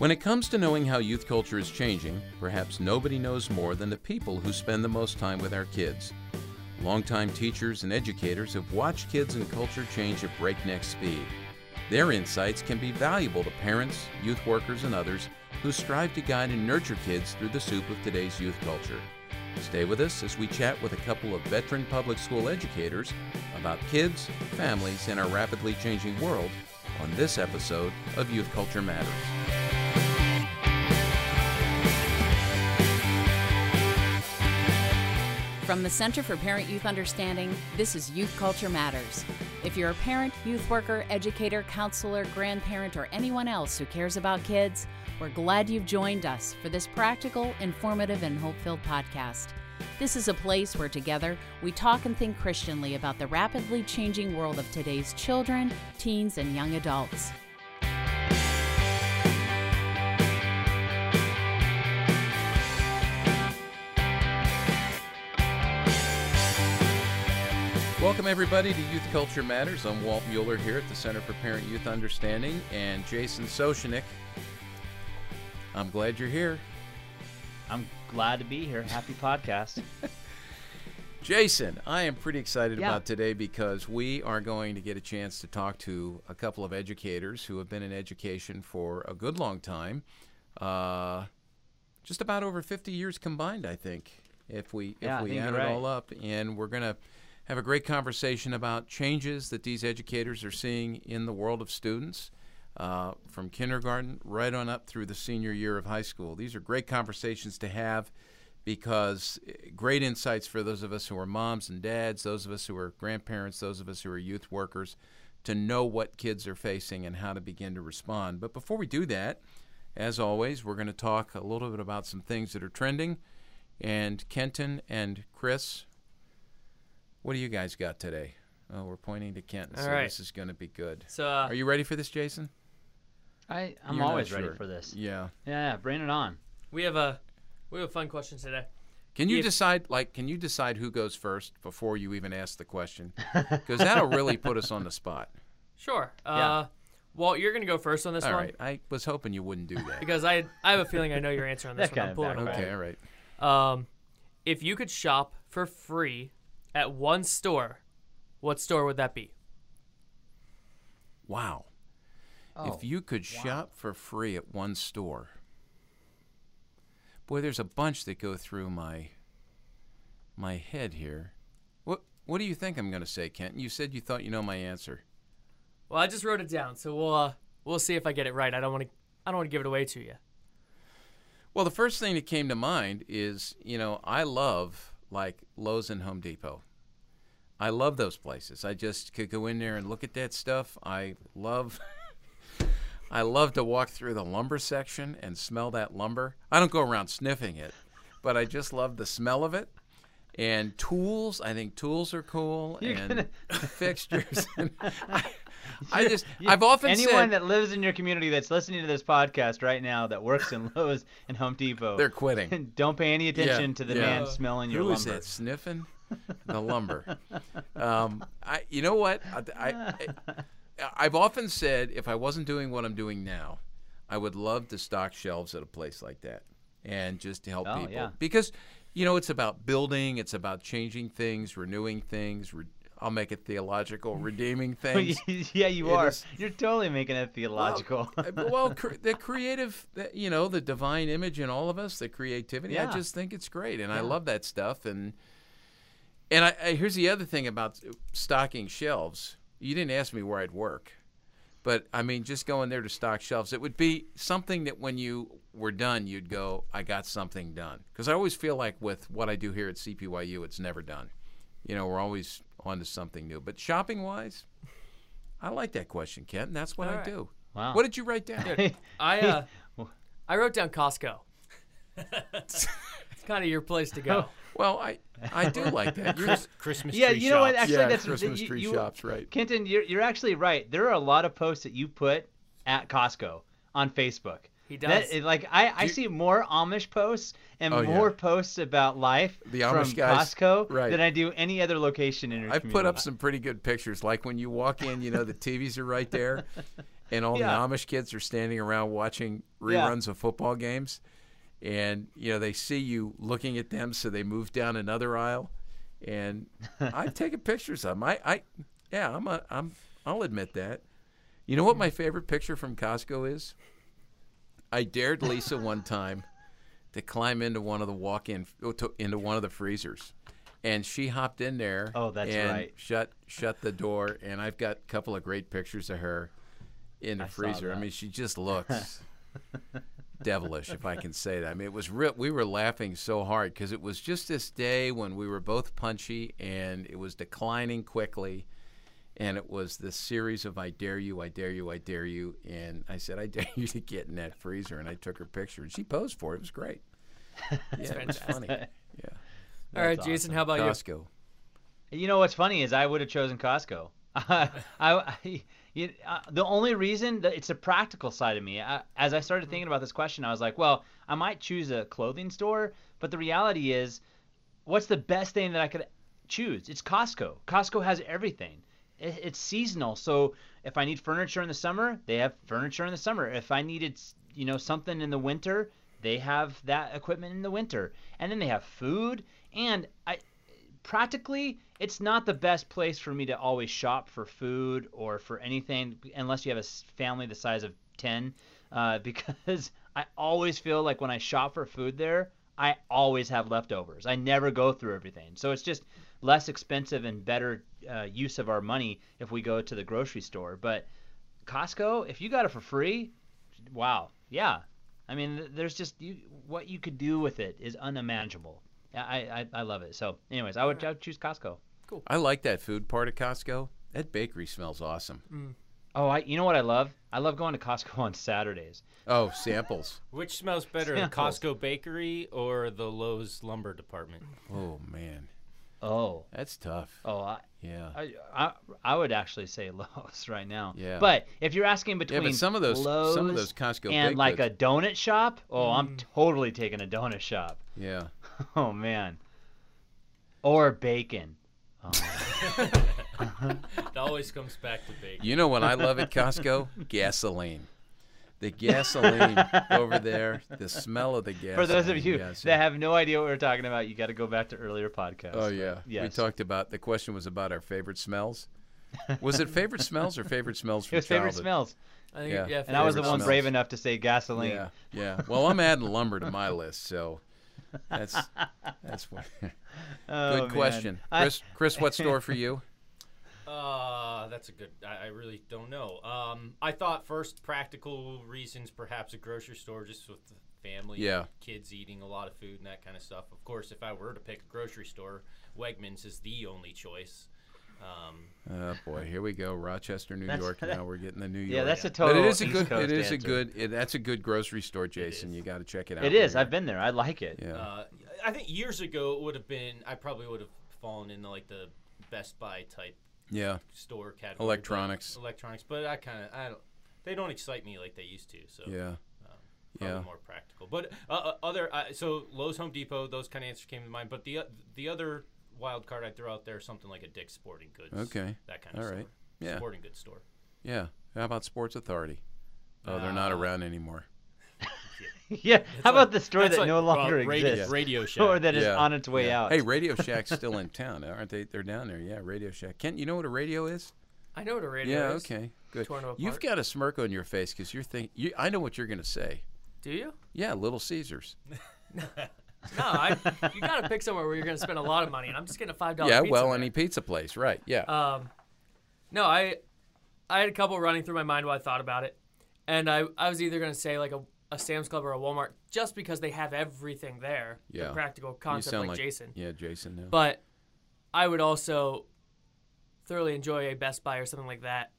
When it comes to knowing how youth culture is changing, perhaps nobody knows more than the people who spend the most time with our kids. Longtime teachers and educators have watched kids and culture change at breakneck speed. Their insights can be valuable to parents, youth workers, and others who strive to guide and nurture kids through the soup of today's youth culture. Stay with us as we chat with a couple of veteran public school educators about kids, families, and our rapidly changing world on this episode of Youth Culture Matters. From the Center for Parent Youth Understanding, this is Youth Culture Matters. If you're a parent, youth worker, educator, counselor, grandparent, or anyone else who cares about kids, we're glad you've joined us for this practical, informative, and hope filled podcast. This is a place where together we talk and think Christianly about the rapidly changing world of today's children, teens, and young adults. Welcome, everybody, to Youth Culture Matters. I'm Walt Mueller here at the Center for Parent Youth Understanding and Jason Soshnik. I'm glad you're here. I'm glad to be here. Happy podcast. Jason, I am pretty excited Yeah. about today because we are going to get a chance to talk to a couple of educators who have been in education for a good long time. Uh, just about over 50 years combined, I think, if we Yeah, if we think add it right. all up. And we're going to have a great conversation about changes that these educators are seeing in the world of students. Uh, from kindergarten right on up through the senior year of high school. These are great conversations to have because eh, great insights for those of us who are moms and dads, those of us who are grandparents, those of us who are youth workers, to know what kids are facing and how to begin to respond. But before we do that, as always, we're going to talk a little bit about some things that are trending. And Kenton and Chris, what do you guys got today? Oh, we're pointing to Kent. All so right. this is going to be good. So, uh, Are you ready for this, Jason? I, I'm You're not always ready for this. Yeah. Yeah, bring it on. we have a we have a fun question today. Can you If- decide like can you decide who goes first before you even ask the question? Because that'll really put us on the spot. Sure. Uh, Yeah. Walt, you're gonna go first on this All one right. I was hoping you wouldn't do that. because I I have a feeling I know your answer on this That one. kinda I'm pulling it. Okay, all right. Um, if you could shop for free at one store, what store would that be? Wow. Oh, if you could shop for free at one store. Boy, there's a bunch that go through my my head here. What what do you think I'm going to say, Kent? You said you thought you know my answer. Well, I just wrote it down, so we'll uh, we'll see if I get it right. I don't want to I don't want to give it away to you. Well, the first thing that came to mind is, you know, I love like Lowe's and Home Depot. I love those places. I just could go in there and look at that stuff. I love I love to walk through the lumber section and smell that lumber. I don't go around sniffing it, but I just love the smell of it. And tools, I think tools are cool You're and gonna- fixtures. And I, I just I've often anyone said that lives in your community that's listening to this podcast right now that works in Lowe's and Home Depot, they're quitting. don't pay any attention Yeah, to the yeah. man smelling your Who is lumber. that sniffing the lumber? Um, I, you know what? I, I, I've often said if I wasn't doing what I'm doing now, I would love to stock shelves at a place like that and just to help Oh, people yeah. because you know it's about building, it's about changing things, renewing things. Re- I'll make it theological, redeeming things. yeah, you It are. is- You're totally making it theological. Uh, well, cr- the creative, the, you know, the divine image in all of us, the creativity. Yeah. I just think it's great, and I love that stuff. And and I, I here's the other thing about stocking shelves. You didn't ask me where I'd work, but I mean, just going there to stock shelves, it would be something that when you were done, you'd go, "I got something done." Because I always feel like with what I do here at CPYU, it's never done. You know, we're always on to something new. But shopping wise, I like that question, Kent. and That's what All I right. do. wow. What did you write down? I uh, I wrote down Costco. it's kind of your place to go. Well, I I do like that. You're, Christmas yeah, you know what? Actually, yeah, that's Christmas you- tree you- shops, right? Kenton, you're, you're actually right. There are a lot of posts that you put at Costco on Facebook. He does. is- like I, I you- see more Amish posts and Oh, yeah. more posts about life The from Amish guys, Costco right. than I do any other location in your I've put up some pretty good pictures. Like when you walk in, you know the TVs are right there, and all Yeah. the Amish kids are standing around watching Yeah. reruns of football games, and you know they see you looking at them, so they move down another aisle, and I've taken pictures of them. I, I yeah, I'm a, I'm, I'll admit that. You know what my favorite picture from Costco is? I dared Lisa one time to climb into one of the walk-in oh, into one of the freezers, and she hopped in there. Oh, that's and right. Shut shut the door, and I've got a couple of great pictures of her in the I freezer. I mean, she just looks devilish, if I can say that. I mean, it was real. We were laughing so hard because it was just this day when we were both punchy, and it was declining quickly. And it was this series of I dare you, I dare you, I dare you. And I said, I dare you to get in that freezer. And I took her picture. And she posed for it. It was great. Yeah, it was funny. Yeah. All right, That's Jason, how about you? Costco. You know what's funny is I would have chosen Costco. I, I you, uh, the only reason that it's the practical side of me. I, as I started thinking about this question, I was like, well, I might choose a clothing store, but the reality is, what's the best thing that I could choose? It's Costco. Costco has everything. It, it's seasonal, so if I need furniture in the summer, they have furniture in the summer. If I needed, you know, something in the winter, they have that equipment in the winter. And then they have food and I practically it's not the best place for me to always shop for food or for anything unless you have a family the size of 10 uh, because i always feel like when i shop for food there i always have leftovers i never go through everything so it's just less expensive and better uh, use of our money if we go to the grocery store but costco if you got it for free wow yeah i mean there's just you, what you could do with it is unimaginable yeah, I, I, I love it. So, anyways, I would, I would choose Costco. Cool. I like that food part of Costco. That bakery smells awesome. Oh, I you know what I love? I love going to Costco on Saturdays. Oh, samples. Which smells better, the Costco bakery or the Lowe's lumber department? Oh man, Oh, that's tough. oh, I, Yeah. I, I, I would actually say Lowe's right now. Yeah. But if you're asking between but some of those- Lowe's some of those Costco and like goods- a donut shop, oh, I'm mm. totally taking a donut shop. Yeah. Oh man. Or bacon. Oh, It always comes back to bacon. You know what I love at Costco? gasoline. The gasoline over there, the smell of the gasoline. For those of you yes. that have no idea what we're talking about, you got to go back to earlier podcasts. Oh yeah. We talked about the question was about our favorite smells. Was it favorite smells or favorite smells It from was favorite smells. I think, Yeah. yeah, And I was the one smells. brave enough to say gasoline. Yeah, yeah. Well, I'm adding lumber to my list, so that's that's what. Oh, Good man. question, I- Chris. Chris, what store for you? Uh, that's a good. I, I really don't know. Um, I thought first practical reasons, perhaps a grocery store, just with the family, Yeah. kids eating a lot of food and that kind of stuff. Of course, if I were to pick a grocery store, Wegmans is the only choice. Um, Oh boy, here we go. Rochester, New That's- York. Now we're getting the New York. Yeah, that's a total. But total it is a East good. Coast It is a good. It, that's a good grocery store, Jason. You got to check it out. It is. when is. I've been there. I like it. Yeah. uh, I think years ago it would have been. I probably would have fallen into like the Best Buy type yeah. store category. but- Electronics. Electronics, but I kind of I don't. They don't excite me like they used to. So Yeah. probably Yeah. more practical. But uh, uh, other uh, so Lowe's, Home Depot, those kind of answers came to mind. But the o- the other wild card I throw out there something like a Dick's Sporting Goods. Okay. That kind of All store. Yeah. Sporting goods store. Yeah. How about Sports Authority? Oh, they're not Uh, around anymore. yeah. How about the store that like, no longer uh, radio, exists, Radio Shack. or that is Yeah. on its way Yeah. out? Hey, Radio Shack's still in town, aren't they? They're down there. Yeah, Radio Shack. Kent, you know what a radio is? I know what a radio yeah. is. Okay. Good. You've got a smirk on your face because you're thinking. You, I know what you're going to say. Do you? Yeah, Little Caesars. No, I, you got to pick somewhere where you're going to spend a lot of money, and I'm just getting a five dollar. yeah, pizza well, there. any pizza place, right? Yeah. Um, no, I, I had a couple running through my mind while I thought about it, and I, I was either going to say like a, a Sam's Club or a Walmart, just because they have everything there. Yeah. The practical you concept sound like, Jason. Yeah, Jason. No. But I would also thoroughly enjoy a Best Buy or something like that,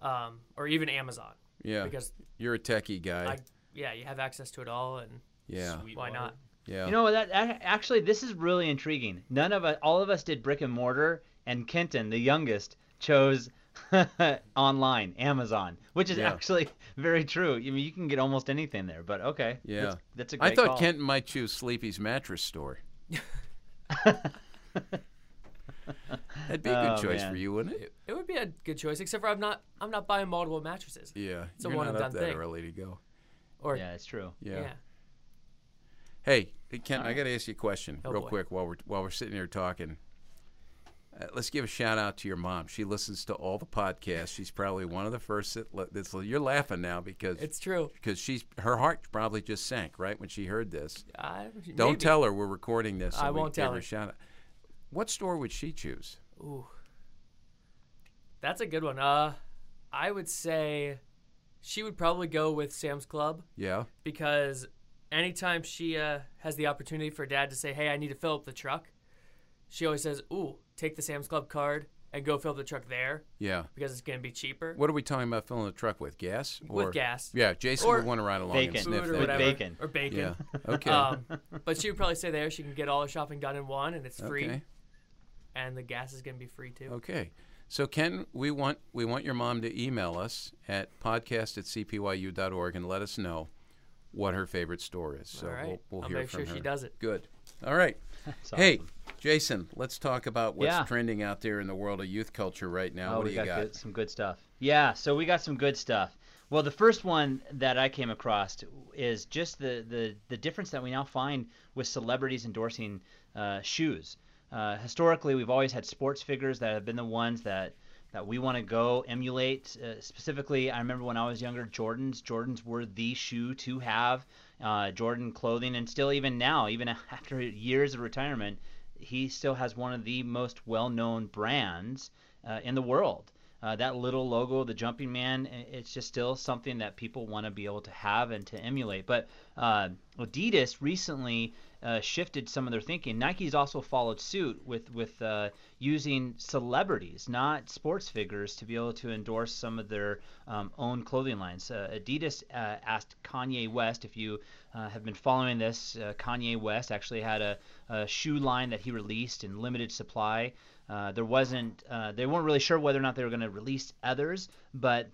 um, or even Amazon, yeah, because you're a techie guy. I, yeah, you have access to it all, and yeah, why not? yeah. You know that a- actually this is really intriguing. None of us, all of us did brick and mortar, and Kenton, the youngest, chose online, Amazon, which is Yeah. actually very true. I mean, you can get almost anything there. But okay, Yeah. that's, that's a great I thought call. Kenton might choose Sleepy's mattress store. That'd be a good Oh, choice man. for you, wouldn't it? It, it would be a good choice, except for I'm not I'm not buying multiple mattresses. Yeah, It's a one not and up done that thing. early to go. Or Yeah, it's true. Yeah. yeah. Hey, hey, Ken, I got to ask you a question Oh, real boy. quick while we're while we're sitting here talking. Uh, let's give a shout out to your mom. She listens to all the podcasts. She's probably one of the first that. li- That's, you're laughing now because It's true. because she's her heart probably just sank right when she heard this. I, Don't maybe. tell her we're recording this. I won't tell her. her. Shout out. What store would she choose? Ooh. That's a good one. Uh, I would say she would probably go with Sam's Club Yeah, because anytime she uh, has the opportunity for dad to say, "Hey, I need to fill up the truck," she always says, "Ooh, take the Sam's Club card and go fill up the truck there yeah. because it's gonna be cheaper What are we talking about filling the truck with? Gas? with gas, Yeah, Jason Or would want to ride along bacon. and sniff food or that. whatever, bacon. or bacon." Yeah. Okay. Um, but she would probably say there she can get all her shopping done in one, and it's free, okay. and the gas is gonna be free too. Okay. So Ken, we want we want your mom to email us at podcast at cpyu.org and let us know what her favorite store is. So all right, we'll, we'll I'll hear make from sure her. she does it. Good. All right. That's Hey. Jason, let's talk about what's Yeah. trending out there in the world of youth culture right now. Oh, what do you got, got? Good, some good stuff. Yeah, so we got some good stuff. Well, the first one that I came across is just the, the, the difference that we now find with celebrities endorsing uh, shoes. Uh, historically, we've always had sports figures that have been the ones that that we want to go emulate. Uh, specifically, I remember when I was younger, Jordans. Jordans were the shoe to have. Uh, Jordan clothing, and still even now, even after years of retirement, he still has one of the most well-known brands uh, in the world. Uh, that little logo, the jumping man, it's just still something that people want to be able to have and to emulate. But uh, Adidas recently uh, shifted some of their thinking. Nike's also followed suit with with uh, using celebrities, not sports figures, to be able to endorse some of their um, own clothing lines. Uh, Adidas uh, asked Kanye West if you uh, have been following this. Kanye West actually had a, a shoe line that he released in limited supply. There wasn't, they weren't really sure whether or not they were going to release others, but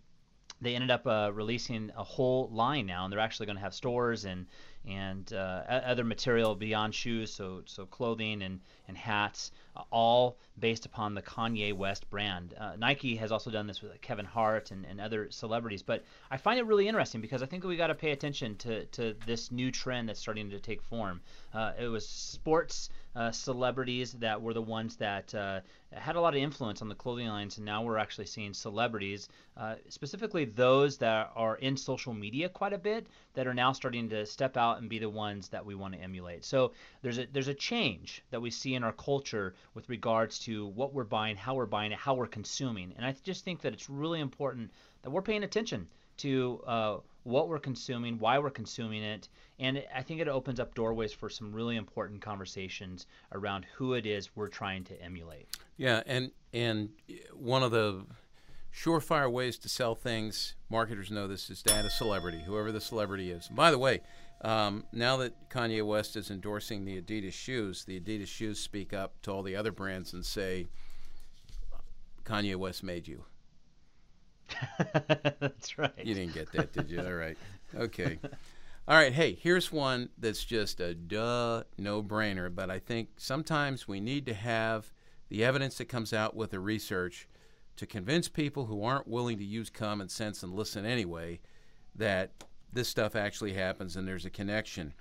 they ended up uh, releasing a whole line now, and they're actually going to have stores and and uh, other material beyond shoes, so so clothing and and hats, uh, all based upon the Kanye West brand. Uh, Nike has also done this with Kevin Hart and, and other celebrities, but I find it really interesting because I think that we got to pay attention to to this new trend that's starting to take form. Uh, it was sports uh, celebrities that were the ones that uh, had a lot of influence on the clothing lines, and now we're actually seeing celebrities, uh, specifically those that are in social media quite a bit, that are now starting to step out and be the ones that we want to emulate. So there's a there's a change that we see in our culture with regards to what we're buying, how we're buying it, how we're consuming, and I just think that it's really important that we're paying attention to uh, what we're consuming, why we're consuming it, and I think it opens up doorways for some really important conversations around who it is we're trying to emulate. Yeah, and and one of the surefire ways to sell things, marketers know this, is to add a celebrity, whoever the celebrity is. By the way, um, now that Kanye West is endorsing the Adidas shoes, the Adidas shoes speak up to all the other brands and say, Kanye West made you. That's right. You didn't get that, did you? All right. Okay. All right. Hey, here's one that's just a duh, no brainer, but I think sometimes we need to have the evidence that comes out with the research to convince people who aren't willing to use common sense and listen anyway that this stuff actually happens and there's a connection.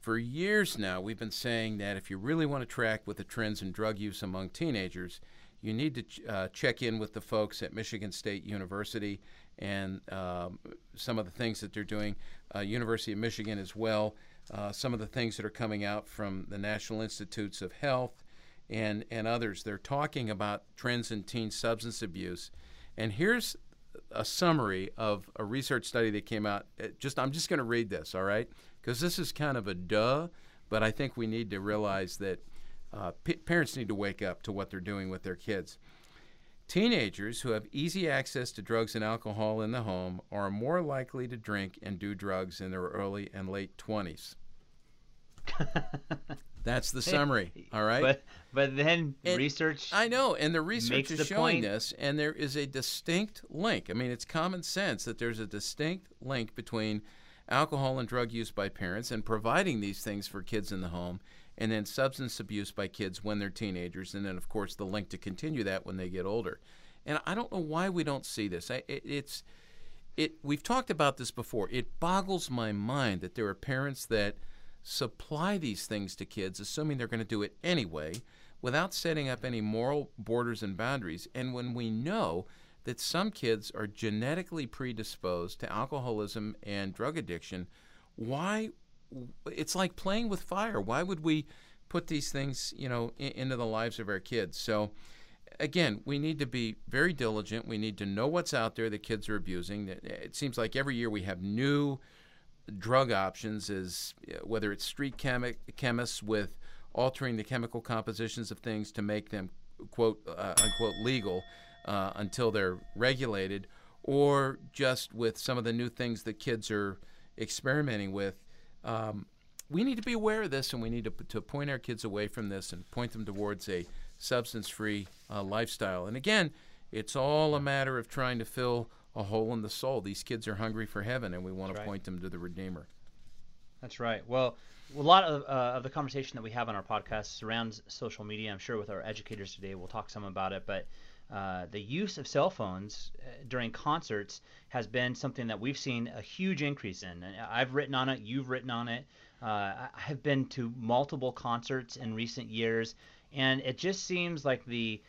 For years now, we've been saying that if you really want to track with the trends in drug use among teenagers, you need to ch- uh, check in with the folks at Michigan State University and um, some of the things that they're doing. Uh, University of Michigan as well. Uh, some of the things that are coming out from the National Institutes of Health and and others. They're talking about trends in teen substance abuse. And here's a summary of a research study that came out. It just I'm just going to read this, all right? Because this is kind of a duh, but I think we need to realize that uh, p- parents need to wake up to what they're doing with their kids. Teenagers who have easy access to drugs and alcohol in the home are more likely to drink and do drugs in their early and late 20s. That's the summary, all right? But but then And research. I know, and the research is the showing point. this, and there is a distinct link. I mean, it's common sense that there's a distinct link between alcohol and drug use by parents and providing these things for kids in the home and then substance abuse by kids when they're teenagers, and then, of course, the link to continue that when they get older. And I don't know why we don't see this. I, it, it's it. We've talked about this before. It boggles my mind that there are parents that supply these things to kids, assuming they're going to do it anyway, without setting up any moral borders and boundaries. And when we know that some kids are genetically predisposed to alcoholism and drug addiction, why? It's like playing with fire. Why would we put these things, you know, in, into the lives of our kids? So, again, we need to be very diligent. We need to know what's out there that kids are abusing. It seems like every year we have new drug options, is whether it's street chemi- chemists with altering the chemical compositions of things to make them quote uh, unquote legal uh, until they're regulated, or just with some of the new things that kids are experimenting with. Um, we need to be aware of this, and we need to, to point our kids away from this and point them towards a substance-free uh, lifestyle. And again, it's all a matter of trying to fill a hole in the soul. These kids are hungry for heaven, and we want to right. point them to the Redeemer. That's right. Well, a lot of, uh, of the conversation that we have on our podcast surrounds social media. I'm sure with our educators today, we'll talk some about it. But uh, the use of cell phones uh, during concerts has been something that we've seen a huge increase in. I've written on it, you've written on it. Uh, I have been to multiple concerts in recent years, and it just seems like the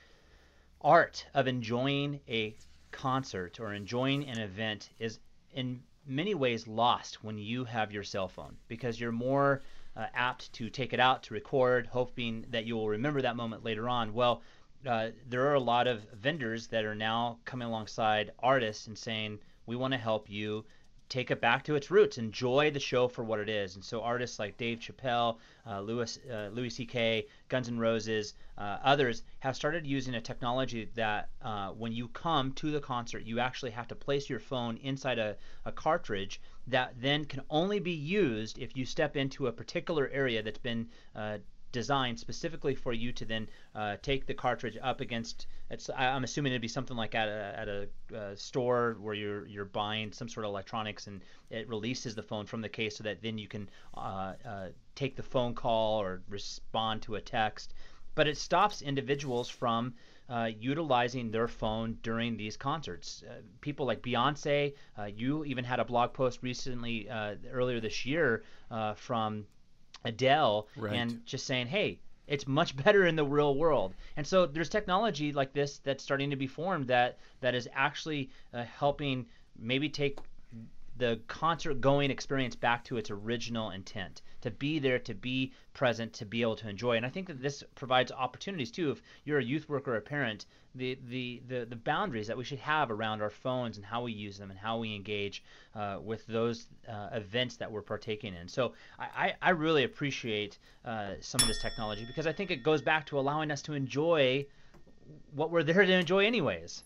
art of enjoying a concert or enjoying an event is in many ways lost when you have your cell phone because you're more uh, apt to take it out to record, hoping that you will remember that moment later on. Well, uh, there are a lot of vendors that are now coming alongside artists and saying, we want to help you take it back to its roots, enjoy the show for what it is. And so artists like Dave Chappelle, uh, Louis, uh, Louis C.K., Guns N' Roses, uh, others have started using a technology that uh, when you come to the concert, you actually have to place your phone inside a, a cartridge that then can only be used if you step into a particular area that's been uh, designed specifically for you to then uh, take the cartridge up against. It's, I'm assuming it'd be something like at a, at a uh, store where you're you're buying some sort of electronics and it releases the phone from the case so that then you can uh, uh take the phone call or respond to a text. But it stops individuals from uh, utilizing their phone during these concerts. Uh, people like Beyonce, you even had a blog post recently, earlier this year, from Adele Right. and just saying, hey, it's much better in the real world. And so there's technology like this that's starting to be formed that that is actually uh, helping maybe take the concert going experience back to its original intent to be there to be present to be able to enjoy and i think that this provides opportunities too if you're a youth worker or a parent the the the, the boundaries that we should have around our phones and how we use them and how we engage uh, with those uh, events that we're partaking in so i i, really appreciate uh, some of this technology because i think it goes back to allowing us to enjoy what we're there to enjoy anyways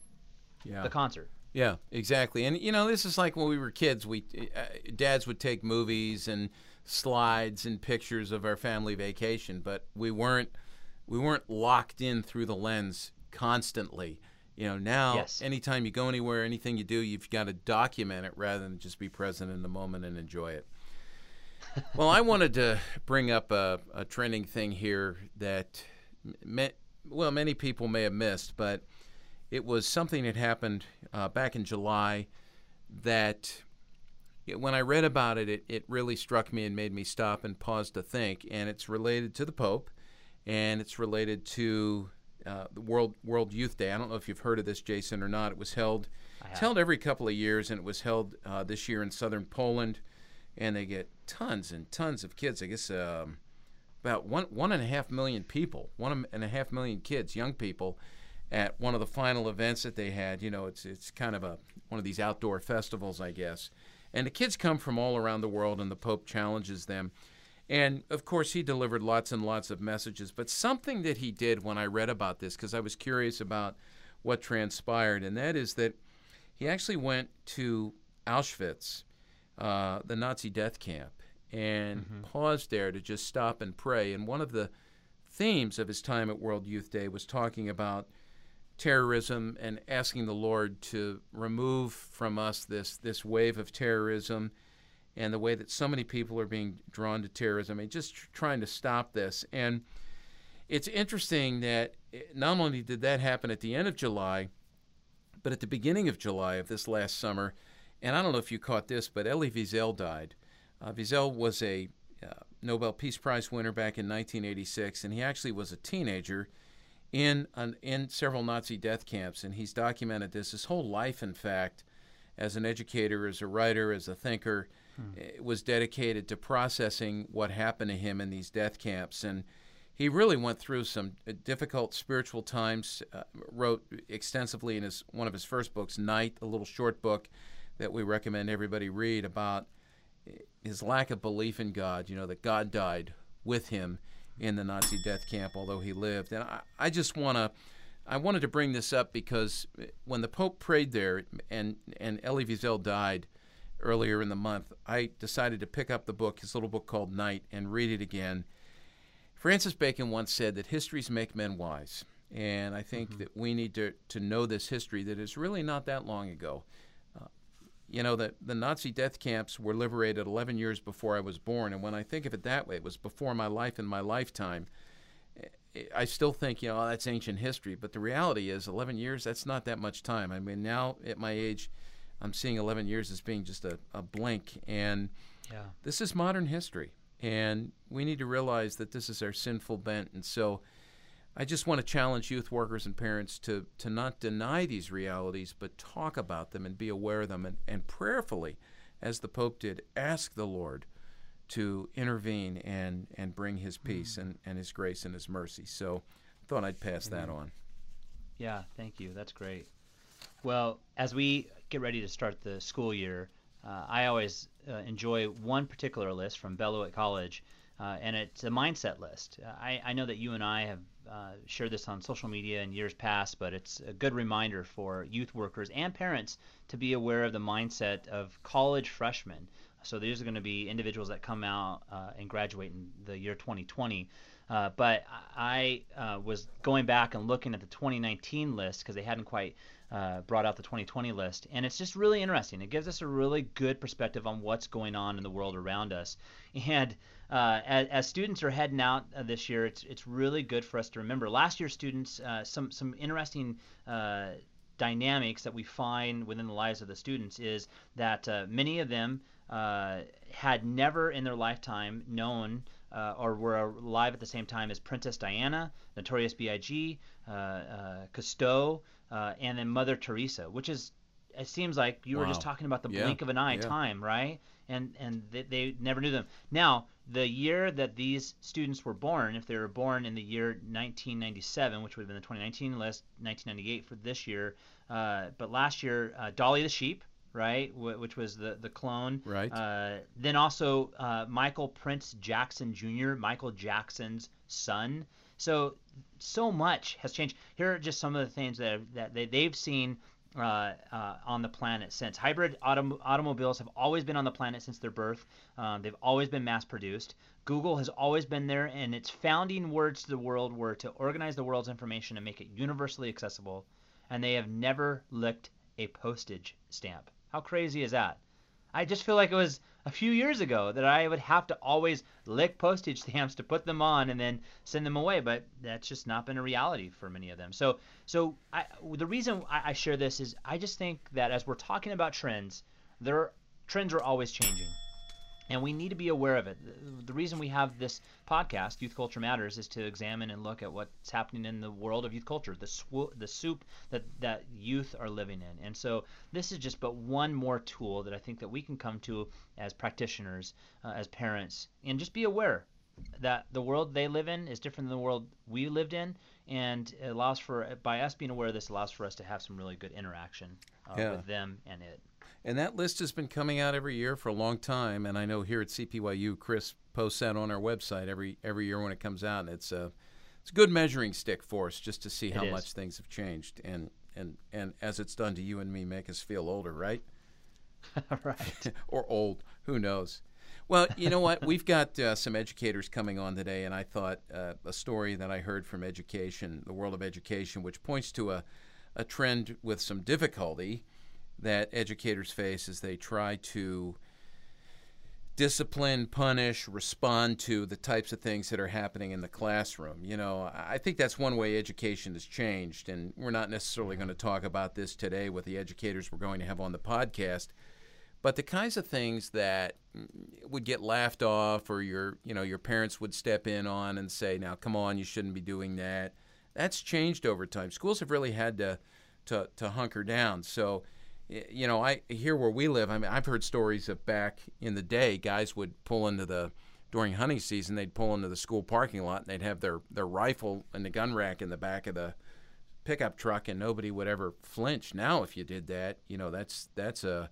Yeah. the concert Yeah, exactly. And you know, this is like when we were kids. We uh, dads would take movies and slides and pictures of our family vacation, but we weren't we weren't locked in through the lens constantly. You know, now Yes. anytime you go anywhere, anything you do, you've got to document it rather than just be present in the moment and enjoy it. well, I wanted to bring up a, a trending thing here that, me, well, many people may have missed, but it was something that happened uh, back in July that when I read about it, it, it really struck me and made me stop and pause to think. And it's related to the Pope, and it's related to uh, the World World Youth Day. I don't know if you've heard of this, Jason, or not. It was held it's held every couple of years, and it was held uh, this year in southern Poland, and they get tons and tons of kids. I guess um, about one one and a half million people, one and a half million kids, young people, at one of the final events that they had. You know, it's it's kind of a one of these outdoor festivals, I guess. And the kids come from all around the world, and the Pope challenges them. And of course, he delivered lots and lots of messages. But something that he did when I read about this, because I was curious about what transpired, and that is that he actually went to Auschwitz, uh, the Nazi death camp, and paused there to just stop and pray. And one of the themes of his time at World Youth Day was talking about terrorism and asking the Lord to remove from us this this wave of terrorism and the way that so many people are being drawn to terrorism and just tr- trying to stop this. And it's interesting that not only did that happen at the end of July, but at the beginning of July of this last summer, and I don't know if you caught this, but Elie Wiesel died. Uh, Wiesel was a uh, Nobel Peace Prize winner back in 1986, and he actually was a teenager in an, in several Nazi death camps, and he's documented this. His whole life, in fact, as an educator, as a writer, as a thinker, hmm. was dedicated to processing what happened to him in these death camps. And he really went through some uh, difficult spiritual times. Uh, wrote extensively in his one of his first books, Night, a little short book that we recommend everybody read about his lack of belief in God. You know that God died with him in the Nazi death camp, although he lived. And I, I just want to. I wanted to bring this up because when the Pope prayed there and, and Elie Wiesel died earlier in the month, I decided to pick up the book, his little book called Night, and read it again. Francis Bacon once said that histories make men wise. And I think mm-hmm. that we need to, to know this history that is really not that long ago. You know, that the Nazi death camps were liberated 11 years before I was born. And when I think of it that way, it was before my life and my lifetime. I still think, you know, oh, that's ancient history. But the reality is, 11 years, that's not that much time. I mean, now at my age, I'm seeing 11 years as being just a, a blink. And yeah. this is modern history. And we need to realize that this is our sinful bent. And so I just want to challenge youth workers and parents to, to not deny these realities, but talk about them and be aware of them and, and prayerfully, as the Pope did, ask the Lord to intervene and, and bring his peace mm. and, and his grace and his mercy. So I thought I'd pass that on. Yeah, thank you. That's great. Well, as we get ready to start the school year, uh, I always uh, enjoy one particular list from Beloit College, uh, and it's a mindset list. Uh, I, I know that you and I have uh, shared this on social media in years past, but it's a good reminder for youth workers and parents to be aware of the mindset of college freshmen. So these are going to be individuals that come out uh, and graduate in the year 2020. Uh, but I uh, was going back and looking at the 2019 list because they hadn't quite uh, brought out the 2020 list, and it's just really interesting. It gives us a really good perspective on what's going on in the world around us. And uh, as, as, students are heading out uh, this year, it's it's really good for us to remember. Last year, students some some interesting dynamics that we find within the lives of the students is that many of them uh, had never in their lifetime known uh, or were alive at the same time as Princess Diana, Notorious B.I.G., uh, uh, Cousteau, uh, and then Mother Teresa, which is it seems like you wow. were just talking about the yeah. blink of an eye yeah. time, right? And and they, they, never knew them. Now, the year that these students were born, if they were born in the year 1997, which would have been the 2019 list, 1998 for this year, uh, but last year, uh, Dolly the sheep, right, which was the the clone. Right. Uh, then also uh, Michael Prince Jackson Jr., Michael Jackson's son. So so much has changed. Here are just some of the things that that they, they've seen uh, uh, on the planet since. Hybrid autom- automobiles have always been on the planet since their birth. Um, they've always been mass produced. Google has always been there, and its founding words to the world were to organize the world's information and make it universally accessible. And they have never licked a postage stamp. How crazy is that? I just feel like it was a few years ago that I would have to always lick postage stamps to put them on and then send them away, but that's just not been a reality for many of them. So, so I, the reason I, I share this is I just think that as we're talking about trends, there trends are always changing and we need to be aware of it. The reason we have this podcast, Youth Culture Matters, is to examine and look at what's happening in the world of youth culture, the sw- the soup that that youth are living in. And so this is just but one more tool that I think that we can come to as practitioners, uh, as parents, and just be aware that the world they live in is different than the world we lived in, and it allows for by us being aware of this allows for us to have some really good interaction uh, yeah. with them and it. And that list has been coming out every year for a long time. And I know here at CPYU, Chris posts that on our website every every year when it comes out. And it's a it's a good measuring stick for us just to see how much things have changed. And and and as it's done to you and me, make us feel older, right? right. or old. Who knows? Well, you know what? We've got uh, some educators coming on today, and I thought uh, a story that I heard from education, the world of education, which points to a, a trend with some difficulty that educators face as they try to discipline, punish, respond to the types of things that are happening in the classroom. You know, I think that's one way education has changed, and we're not necessarily going to talk about this today with the educators we're going to have on the podcast. But the kinds of things that would get laughed off, or your, you know, your parents would step in on and say, "Now, come on, you shouldn't be doing that." That's changed over time. Schools have really had to, to, to hunker down. So you know, I here where we live, I mean, I've heard stories of back in the day, guys would pull into the during hunting season, they'd pull into the school parking lot and they'd have their their rifle and the gun rack in the back of the pickup truck, and nobody would ever flinch. Now, if you did that, you know, that's that's a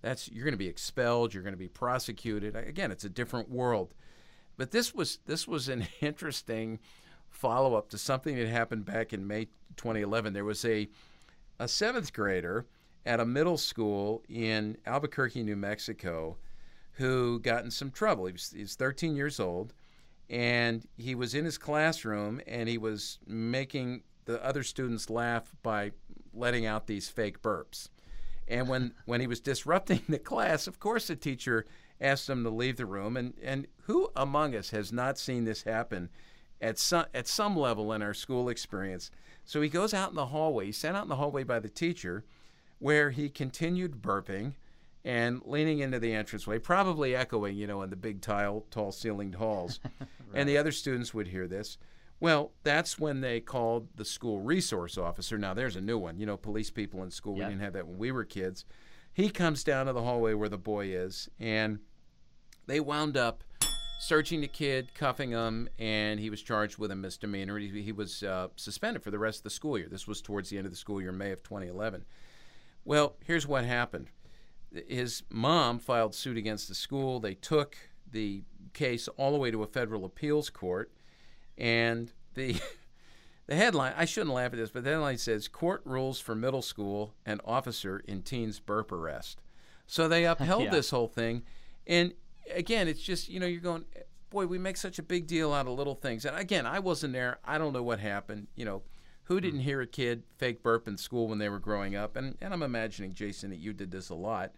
that's you're going to be expelled, you're going to be prosecuted. Again, it's a different world. But this was this was an interesting follow up to something that happened back in May 2011. There was a a seventh grader at a middle school in Albuquerque, New Mexico, who got in some trouble. He was, he was 13 years old, and he was in his classroom and he was making the other students laugh by letting out these fake burps. And when, when he was disrupting the class, of course, the teacher asked him to leave the room. And, and who among us has not seen this happen at some, at some level in our school experience? So he goes out in the hallway. He's sent out in the hallway by the teacher where he continued burping and leaning into the entranceway, probably echoing, you know, in the big tile, tall ceilinged halls. right. And the other students would hear this. Well, that's when they called the school resource officer. Now, there's a new one. You know, police people in school, we didn't have that when we were kids. He comes down to the hallway where the boy is, and they wound up searching the kid, cuffing him, and he was charged with a misdemeanor. He, he was uh, suspended for the rest of the school year. This was towards the end of the school year, May of 2011. Well, here's what happened. His mom filed suit against the school. They took the case all the way to a federal appeals court, and the the headline I shouldn't laugh at this, but the headline says court rules for middle school and officer in teens burp arrest. So they upheld yeah. this whole thing, and again, it's just you know you're going, boy, we make such a big deal out of little things. And again, I wasn't there. I don't know what happened. You know, who didn't hmm. hear a kid fake burp in school when they were growing up? And, and I'm imagining, Jason, that you did this a lot.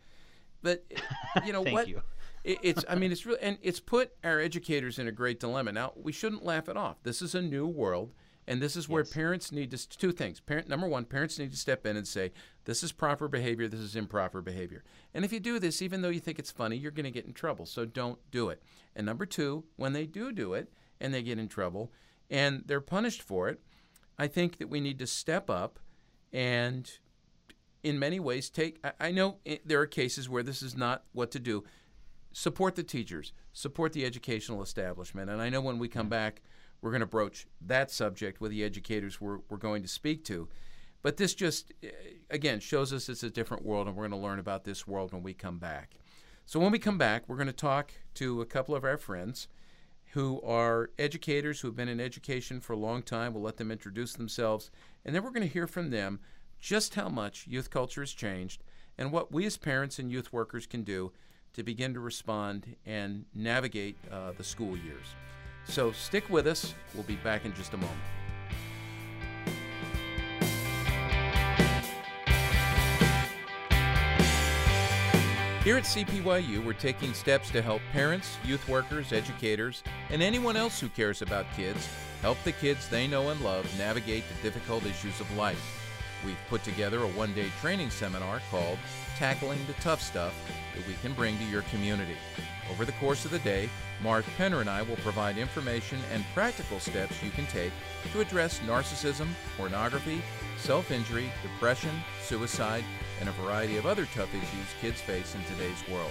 But, you know, what? You. It, it's, I mean, it's real, and it's put our educators in a great dilemma. Now, we shouldn't laugh it off. This is a new world. And this is where yes. parents need to two things. Parent number one, parents need to step in and say, "This is proper behavior. This is improper behavior." And if you do this, even though you think it's funny, you're going to get in trouble. So don't do it. And number two, when they do do it and they get in trouble and they're punished for it, I think that we need to step up and, in many ways, take. I, know there are cases where this is not what to do. Support the teachers, support the educational establishment. And I know when we come back, we're going to broach that subject with the educators we're, we're going to speak to. But this just, eh, again, shows us it's a different world, and we're going to learn about this world when we come back. So, when we come back, we're going to talk to a couple of our friends who are educators who have been in education for a long time. We'll let them introduce themselves, and then we're going to hear from them just how much youth culture has changed and what we as parents and youth workers can do to begin to respond and navigate uh, the school years. So stick with us. We'll be back in just a moment. Here at CPYU, we're taking steps to help parents, youth workers, educators, and anyone else who cares about kids help the kids they know and love navigate the difficult issues of life. We've put together a one day training seminar called Tackling the Tough Stuff that we can bring to your community. Over the course of the day, Marv Penner and I will provide information and practical steps you can take to address narcissism, pornography, self injury, depression, suicide, and a variety of other tough issues kids face in today's world.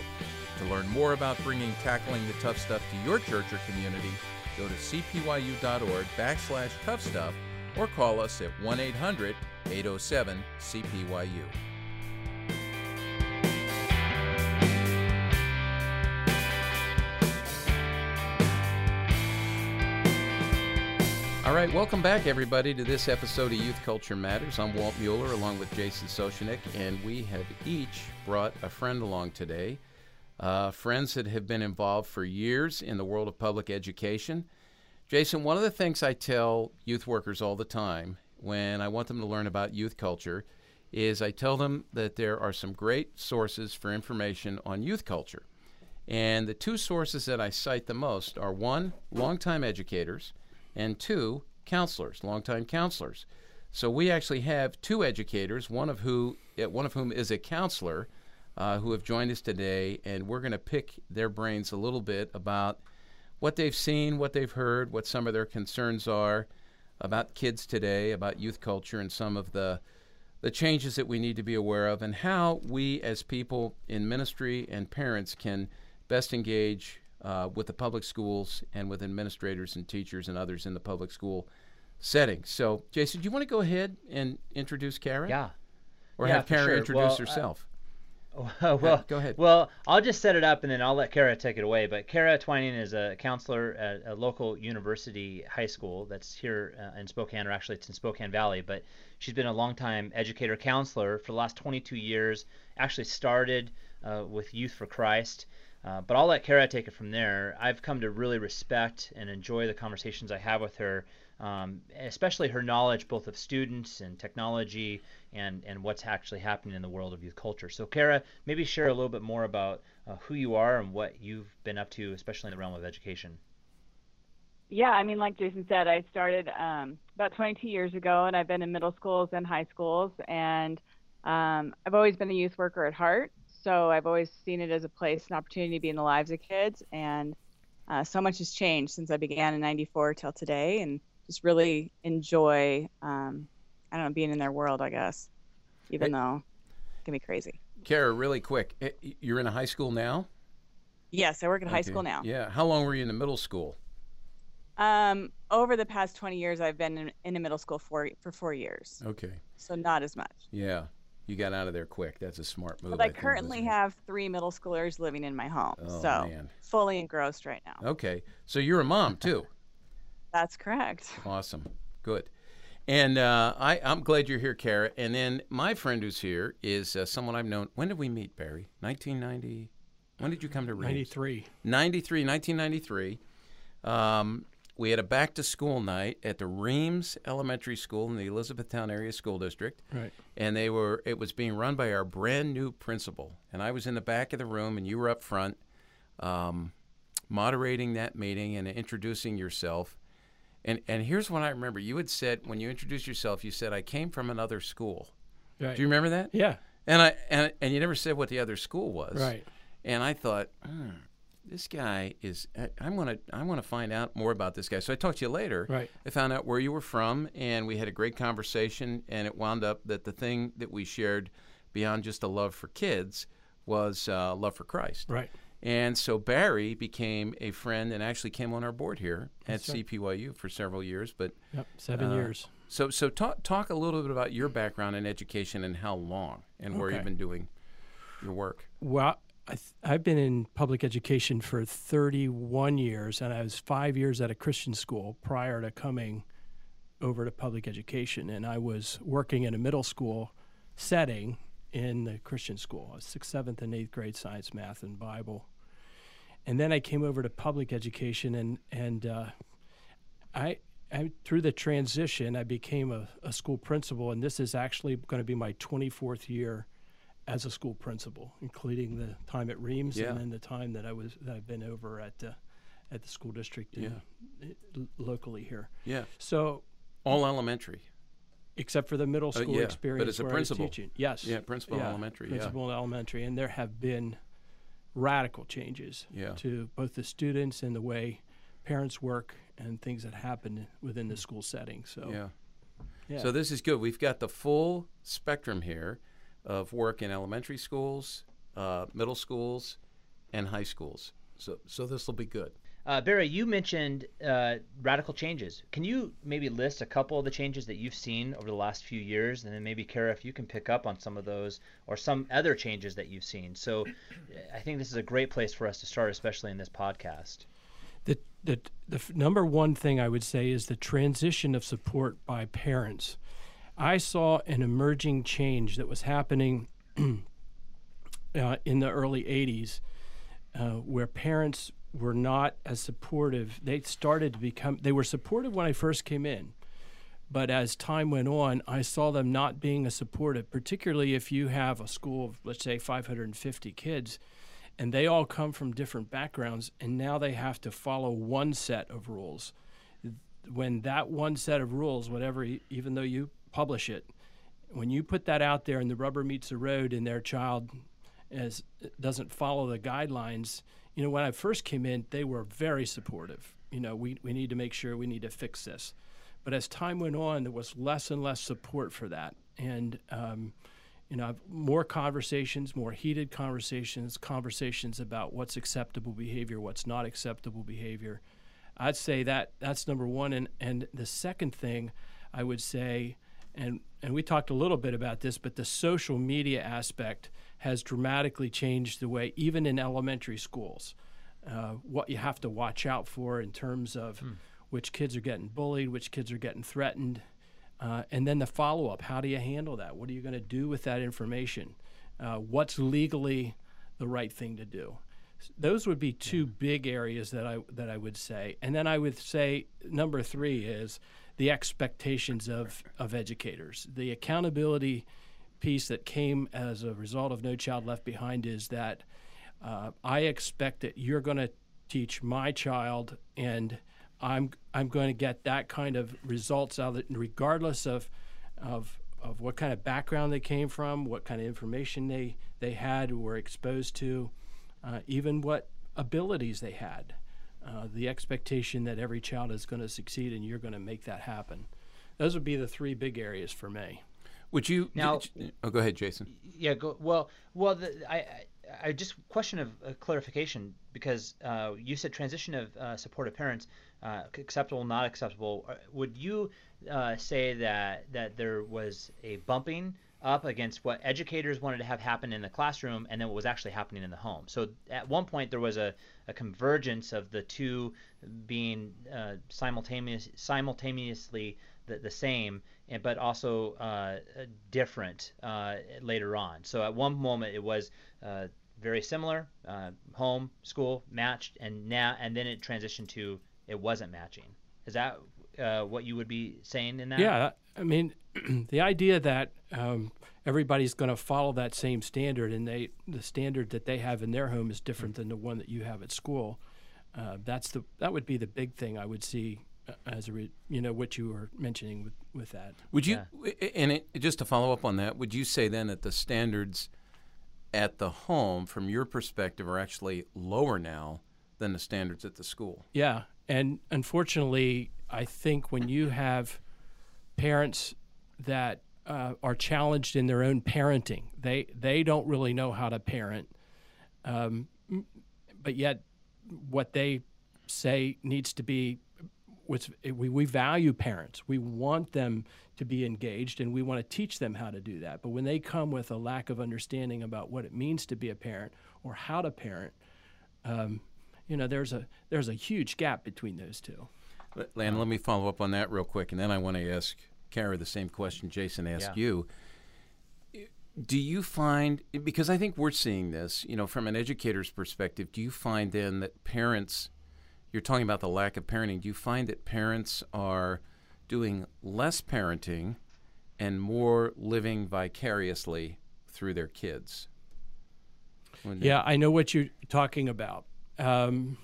To learn more about bringing tackling the tough stuff to your church or community, go to cpyu.org backslash tough stuff or call us at 1 800 807 CPYU. All right, welcome back, everybody, to this episode of Youth Culture Matters. I'm Walt Mueller along with Jason Soshenick, and we have each brought a friend along today. Uh, friends that have been involved for years in the world of public education. Jason, one of the things I tell youth workers all the time when I want them to learn about youth culture is I tell them that there are some great sources for information on youth culture. And the two sources that I cite the most are one, longtime educators, and two, counselors, longtime counselors. So we actually have two educators, one of who uh, one of whom is a counselor, uh, who have joined us today, and we're going to pick their brains a little bit about what they've seen, what they've heard, what some of their concerns are about kids today, about youth culture, and some of the the changes that we need to be aware of, and how we as people in ministry and parents can best engage uh, with the public schools and with administrators and teachers and others in the public school setting. So, Jason, do you want to go ahead and introduce Kara? Yeah. Or Yeah, have Kara sure. introduce Well, uh, herself? well, go ahead. Well, I'll just set it up and then I'll let Kara take it away. But Kara Twining is a counselor at a local university high school that's here uh, in Spokane, or actually it's in Spokane Valley. But she's been a longtime educator counselor for the last 22 years. Actually started uh, with Youth for Christ. Uh, but I'll let Kara take it from there. I've come to really respect and enjoy the conversations I have with her, um, especially her knowledge both of students and technology and, and what's actually happening in the world of youth culture. So, Kara, maybe share a little bit more about uh, who you are and what you've been up to, especially in the realm of education. Yeah, I mean, like Jason said, I started um, about 22 years ago, and I've been in middle schools and high schools, and um, I've always been a youth worker at heart. So I've always seen it as a place, an opportunity to be in the lives of kids, and uh, so much has changed since I began in '94 till today, and just really enjoy, um, I don't know, being in their world, I guess, even Hey. though it can be crazy. Kara, really quick, eh, you're in a high school now? Yes, I work at high school now. Yeah. How long were you in the middle school? Um, over the past 20 years, I've been in, in a middle school for for four years, Okay. so not as much. Yeah. You got out of there quick. That's a smart move. But I think, currently wasn't have three middle schoolers living in my home, Oh, so man. fully engrossed right now. Okay. So you're a mom too. That's correct. Awesome. Good. And uh, I, I'm glad you're here, Kara. And then my friend who's here is uh, someone I've known. When did we meet, Barry? 1990. When did you come to Reeves? 93. 93, 1993. Um, we had a back to school night at the Rheems Elementary School in the Elizabethtown Area School District. Right. And they were it was being run by our brand new principal. And I was in the back of the room and you were up front um, moderating that meeting and introducing yourself. And and here's what I remember. You had said when you introduced yourself, you said I came from another school. Right. Do you remember that? yeah. And I and and you never said what the other school was. Right. And I thought, hmm, this guy is. I, I'm gonna. I want to find out more about this guy. So I talked to you later. Right. I found out where you were from, and we had a great conversation. And it wound up that the thing that we shared, beyond just a love for kids, was uh, love for Christ. Right. And so Barry became a friend and actually came on our board here at That's right. CPYU for several years. But Yep. Seven Uh, years. so so talk talk a little bit about your background in education and how long and where you've been doing your work. Well, I I've been in public education for 31 years, and I was five years at a Christian school prior to coming over to public education. And I was working in a middle school setting in the Christian school, sixth, seventh, and eighth grade science, math, and Bible. And then I came over to public education, and and uh, I, I through the transition, I became a, a school principal, and this is actually going to be my 24th year as a school principal, including the time at Rheems Yeah. and then the time that I was that I've been over at uh, at the school district in, l- locally here. Yeah. So, All elementary. except for the middle Uh, school yeah, but experience as a principal. Teaching, yes, Yeah, principal yeah, elementary, principal in elementary, and there have been radical changes Yeah. to both the students and the way parents work and things that happen within the school setting. So, Yeah. yeah. So this is good. We've got the full spectrum here of work in elementary schools, uh, middle schools, and high schools. So so this will be good. Uh, Barry, you mentioned uh, radical changes. Can you maybe list a couple of the changes that you've seen over the last few years, and then maybe Kara, if you can pick up on some of those or some other changes that you've seen? So, I think this is a great place for us to start, especially in this podcast. the, the, the number one thing I would say is the transition of support by parents. I saw an emerging change that was happening uh, in the early 80s uh, where parents were not as supportive. They started to become, they were supportive when I first came in. But as time went on, I saw them not being as supportive, particularly if you have a school of, let's say, 550 kids and they all come from different backgrounds, and now they have to follow one set of rules. When that one set of rules, whatever, even though you publish it, when you put that out there and the rubber meets the road and their child is, doesn't follow the guidelines, you know, when I first came in, they were very supportive. You know, we, we need to make sure we need to fix this. But as time went on, there was less and less support for that. And, um, you know, I've more conversations, more heated conversations, conversations about what's acceptable behavior, what's not acceptable behavior. I'd say that that's number one. And, and the second thing I would say, and, and we talked a little bit about this, but the social media aspect has dramatically changed the way, even in elementary schools, uh, what you have to watch out for in terms of which kids are getting bullied, which kids are getting threatened, uh, and then the follow up. How do you handle that? What are you going to do with that information? Uh, what's legally the right thing to do? Those would be two big areas that I that I would say, and then I would say number three is the expectations of of educators. The accountability piece that came as a result of No Child Left Behind is that uh, I expect that you're going to teach my child, and I'm I'm going to get that kind of results out of it, regardless of of of what kind of background they came from, what kind of information they they had were exposed to, uh, even what abilities they had. Uh, the expectation that every child is going to succeed and you're going to make that happen. Those would be the three big areas for me. Would you Now- Oh, go ahead, Jason. Yeah, go well. Well, the, I, I, I just question of uh, clarification because uh, you said transition of uh, supportive parents, uh, acceptable, not acceptable. Uh, Would you uh, say that that there was a bumping up against what educators wanted to have happen in the classroom and then what was actually happening in the home? So at one point there was a, a convergence of the two being uh, simultaneous simultaneously the, the same and but also uh, different uh, later on. So at one moment it was uh, very similar, uh, home, school, matched, and now and then it transitioned to it wasn't matching. Is that uh, what you would be saying in that? Yeah, I mean, the idea that um, everybody's going to follow that same standard and they the standard that they have in their home is different than the one that you have at school. Uh, that's the that would be the big thing I would see uh, as a re, you know what you were mentioning with with that. Would you, and it, just to follow up on that, would you say then that the standards at the home, from your perspective, are actually lower now than the standards at the school? Yeah, and unfortunately, I think when you have parents that uh, are challenged in their own parenting, they they don't really know how to parent, um, but yet what they say needs to be. We, we value parents. We want them to be engaged and we want to teach them how to do that. But when they come with a lack of understanding about what it means to be a parent or how to parent, um, you know, there's a there's a huge gap between those two. Lan, let me follow up on that real quick, and then I want to ask Kara the same question Jason asked Yeah. you. Do you find, because I think we're seeing this, you know, from an educator's perspective, do you find then that parents, you're talking about the lack of parenting, do you find that parents are doing less parenting and more living vicariously through their kids? Yeah, I know what you're talking about. Um,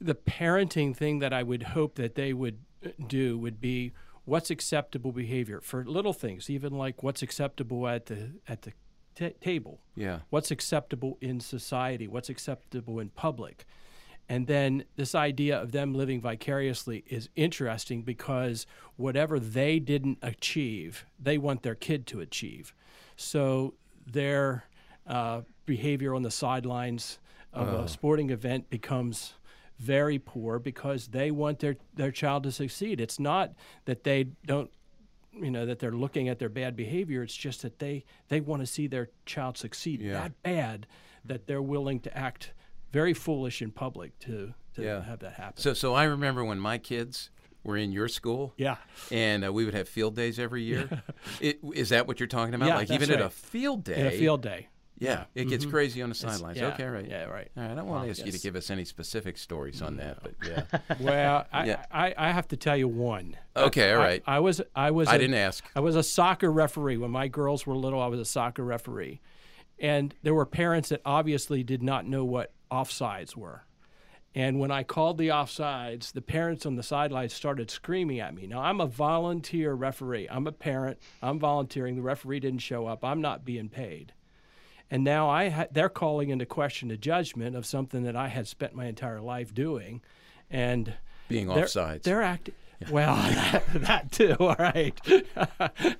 the parenting thing that I would hope that they would uh, do would be what's acceptable behavior for little things, even like what's acceptable at the at the ta table. Yeah. What's acceptable in society? What's acceptable in public? And then this idea of them living vicariously is interesting because whatever they didn't achieve, they want their kid to achieve. So their uh, behavior on the sidelines of a sporting event becomes very poor because they want their, their child to succeed. It's not that they don't you know that they're looking at their bad behavior it's just that they they want to see their child succeed Yeah. that bad that they're willing to act very foolish in public to to Yeah. have that happen So, so I remember when my kids were in your school. yeah and uh, we would have field days every year. It, is that what you're talking about? Yeah, like even at a field day, at a field day yeah, it gets mm-hmm. crazy on the sidelines. yeah, okay, right. yeah right All right, I don't want to ask you to give us any specific stories on that, but yeah. well I, Yeah. I i have to tell you one Okay, all right. I-. I, was i was I a- didn't ask. I was a soccer referee when my girls were little. I was a soccer referee, And there were parents that obviously did not know what offsides were. And when I called the offsides, the parents on the sidelines started screaming at me. Now, I'm a volunteer referee. I'm a parent. I'm volunteering. The referee didn't show up. I'm not being paid. And now I ha- they're calling into question the judgment of something that I had spent my entire life doing. And Being they're, offsides. They're acting. Well, that, that too. All right.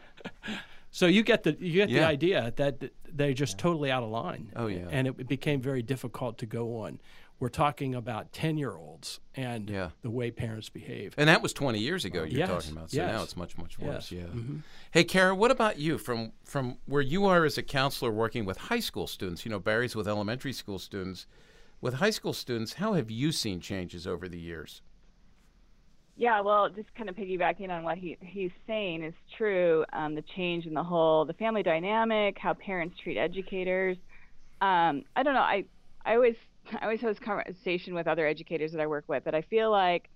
so you get the you get Yeah. the idea that they're just totally out of line. Oh, yeah. And it became very difficult to go on. We're talking about ten year olds and Yeah. the way parents behave. And that was 20 years ago you're Yes, talking about. So now it's much, much worse. Yes, Yeah. mhm. Hey, Kara, what about you from, from where you are as a counselor working with high school students? You know, Barry's with elementary school students. With high school students, how have you seen changes over the years? Yeah, well, just kind of piggybacking on what he, he's saying is true. Um, the change in the whole, the family dynamic, how parents treat educators. Um, I don't know. I, I always, I always have this conversation with other educators that I work with that I feel like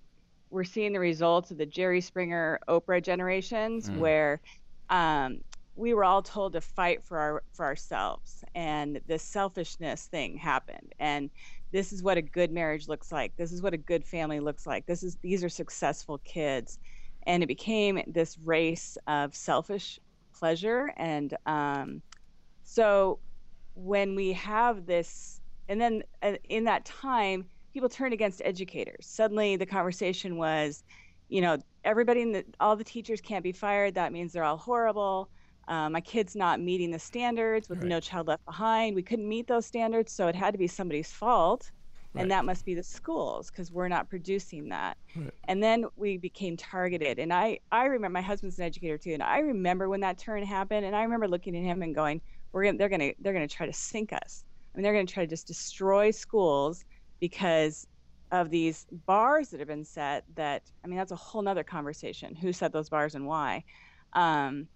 we're seeing the results of the Jerry Springer, Oprah generations, where um, we were all told to fight for our for ourselves, and this selfishness thing happened, and this is what a good marriage looks like. This is what a good family looks like. This is these are successful kids, and it became this race of selfish pleasure, and um, so when we have this, and then uh, in that time, people turned against educators. Suddenly, the conversation was, you know, everybody in the all the teachers can't be fired. That means they're all horrible. Um, my kid's not meeting the standards with Right. No Child Left Behind. We couldn't meet those standards, so it had to be somebody's fault, Right. and that must be the schools because we're not producing that. Right. And then we became targeted. And I, I remember my husband's an educator too, and I remember when that turn happened, and I remember looking at him and going, "We're gonna, they're gonna, they're gonna try to sink us. I mean, they're gonna try to just destroy schools because of these bars that have been set that i mean that's a whole nother conversation who set those bars and why. Um,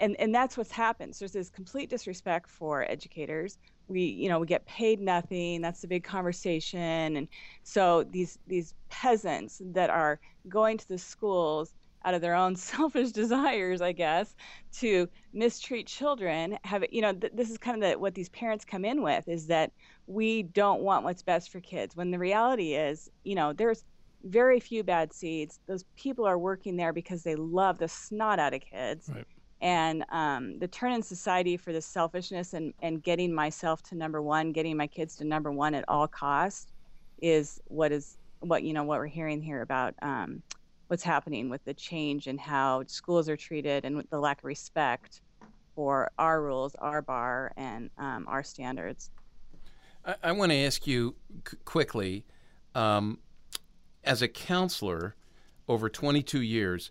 and and that's what's happened. So there's this complete disrespect for educators. We you know we get paid nothing. That's the big conversation. And so these these peasants that are going to the schools out of their own selfish desires i guess to mistreat children have you know th- this is kind of the, what these parents come in with is that we don't want what's best for kids when the reality is you know there's very few bad seeds those people are working there because they love the snot out of kids Right. and um, the turn in society for the selfishness and, and getting myself to number one getting my kids to number one at all costs is what is what you know what we're hearing here about um, what's happening with the change in how schools are treated and the lack of respect for our rules our bar and um, our standards I, I want to ask you c- quickly, um, as a counselor over 22 years,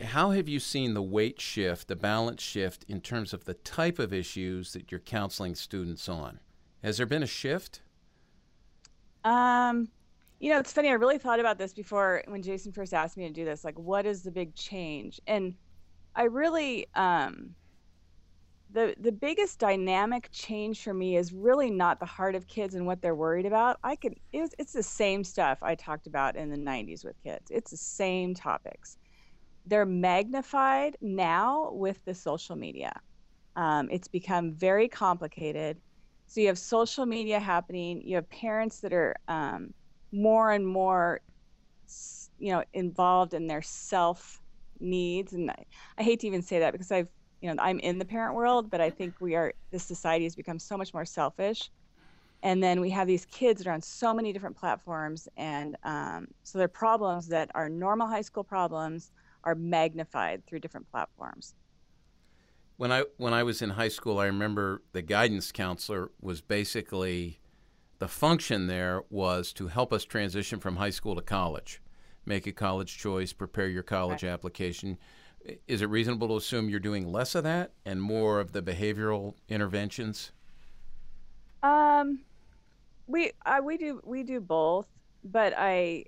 how have you seen the weight shift, the balance shift in terms of the type of issues that you're counseling students on? Has there been a shift? Um, you know, it's funny. I really thought about this before when Jason first asked me to do this. Like, what is the big change? And I really, um, the the biggest dynamic change for me is really not the heart of kids and what they're worried about. I could, it's the same stuff I talked about in the '90s with kids. It's the same topics. They're magnified now with the social media. Um, it's become very complicated. So you have social media happening. You have parents that are um, more and more, you know, involved in their self needs. And I, I hate to even say that because I've, you know, I'm in the parent world, but I think we are. This society has become so much more selfish. And then we have these kids that are on so many different platforms, and um, so their problems that are normal high school problems are magnified through different platforms. When I when I was in high school, I remember the guidance counselor was basically the function there was to help us transition from high school to college, make a college choice, prepare your college application. Is it reasonable to assume you're doing less of that and more of the behavioral interventions? Um, we I, we do we do both, but I,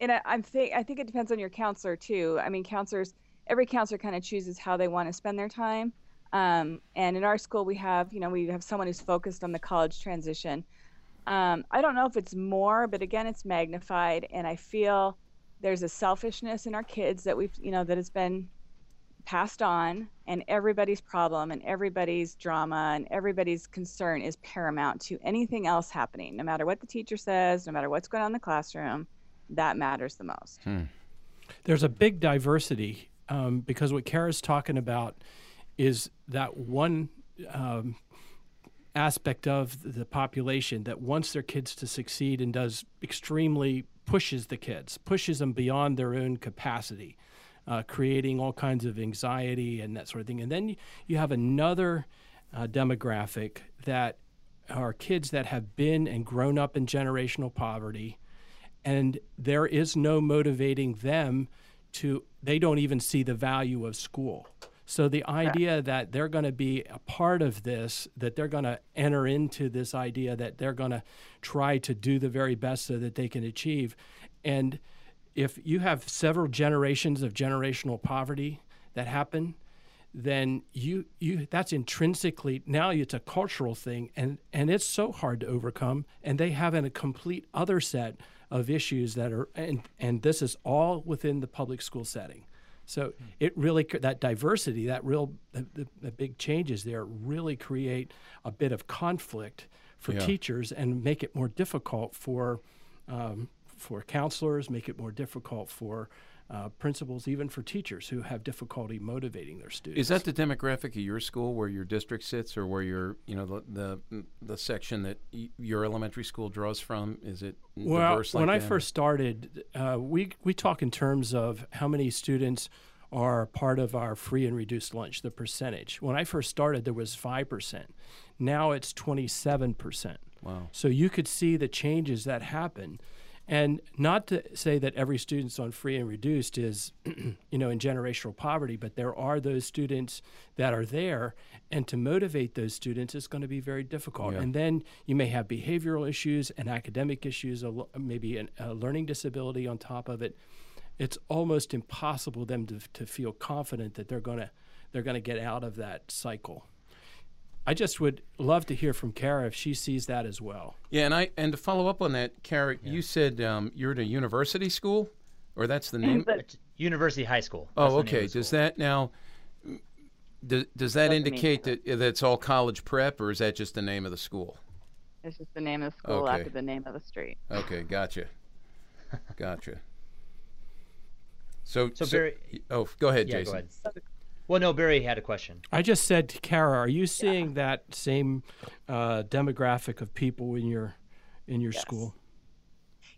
and I, I'm think I think it depends on your counselor too. I mean, counselors every counselor kind of chooses how they want to spend their time. Um, and in our school, we have you know we have someone who's focused on the college transition. Um, I don't know if it's more, but again, it's magnified, and I feel there's a selfishness in our kids that we've you know that has been passed on and everybody's problem and everybody's drama and everybody's concern is paramount to anything else happening no matter what the teacher says no matter what's going on in the classroom that matters the most Hmm. There's a big diversity um, because what Kara's talking about is that one um, aspect of the population that wants their kids to succeed and does extremely pushes the kids, pushes them beyond their own capacity, uh, creating all kinds of anxiety and that sort of thing. And then you, have another uh, demographic that are kids that have been and grown up in generational poverty and there is no motivating them to they don't even see the value of school so the idea that they're going to be a part of this that they're going to enter into this idea that they're going to try to do the very best so that they can achieve. And if you have several generations of generational poverty that happen then you you that's intrinsically now it's a cultural thing and and it's so hard to overcome and they have in a complete other set of issues that are and and this is all within the public school setting so it really that diversity that real the, the, the big changes there really create a bit of conflict for Yeah. teachers and make it more difficult for um, for counselors make it more difficult for uh, principals, even for teachers who have difficulty motivating their students. Is that the demographic of your school, where your district sits, or where your, you know, the the, the section that y- your elementary school draws from? Is it well, diverse like when I first started, uh, we we talk in terms of how many students are part of our free and reduced lunch, the percentage. When I first started, there was five percent. Now it's twenty seven percent. Wow. So you could see the changes that happen. And not to say that every student's on free and reduced is, you know, in generational poverty, but there are those students that are there, and to motivate those students is going to be very difficult. Yeah. And then you may have behavioral issues and academic issues, maybe an, a learning disability on top of it. It's almost impossible them to, to feel confident that they're going to they're going to get out of that cycle. I just would love to hear from Kara if she sees that as well. Yeah, and I and to follow up on that, Kara, you said um, you're at a university school, or that's the name. But It's University High School. That's oh, okay. of the Does that now? Does, does that Doesn't indicate that that's all college prep, or is that just the name of the school? it's just the name of the school Okay. after the name of the street Okay, gotcha, gotcha. So, So Barry- oh, go ahead, Yeah, Jason. go ahead. Well, no, Barry had a question. I just said to Kara, are you seeing that same uh, demographic of people in your in your Yes. school?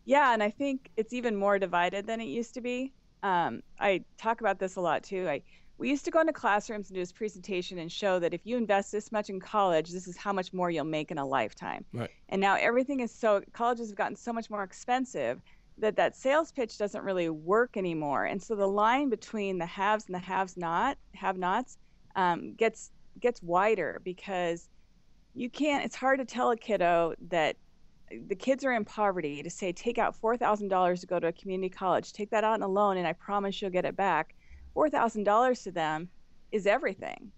Yeah, and I think it's even more divided than it used to be. Um, I talk about this a lot too. I we used to go into classrooms and do this presentation and show that if you invest this much in college, this is how much more you'll make in a lifetime. Right. And now everything is so colleges have gotten so much more expensive that that sales pitch doesn't really work anymore. And so the line between the haves and the haves not have nots um, gets gets wider because you can't. It's hard to tell a kiddo that the kids are in poverty to say take out four thousand dollars to go to a community college, take that out in a loan, and I promise you'll get it back. Four thousand dollars to them is everything.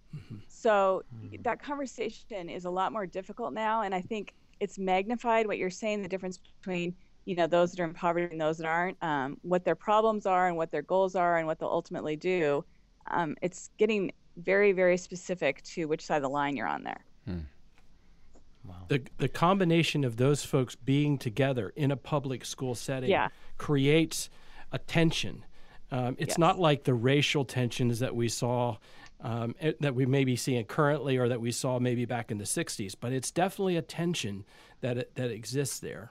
So that conversation is a lot more difficult now, and I think it's magnified what you're saying the difference between you know those that are in poverty and those that aren't, um, what their problems are and what their goals are and what they'll ultimately do. Um, it's getting very very specific to which side of the line you're on there. The the combination of those folks being together in a public school setting Yeah. creates a tension. Um, it's Yes. not like the racial tensions that we saw. Um, eh, that we may be seeing currently, or that we saw maybe back in the '60s, but it's definitely a tension that that exists there.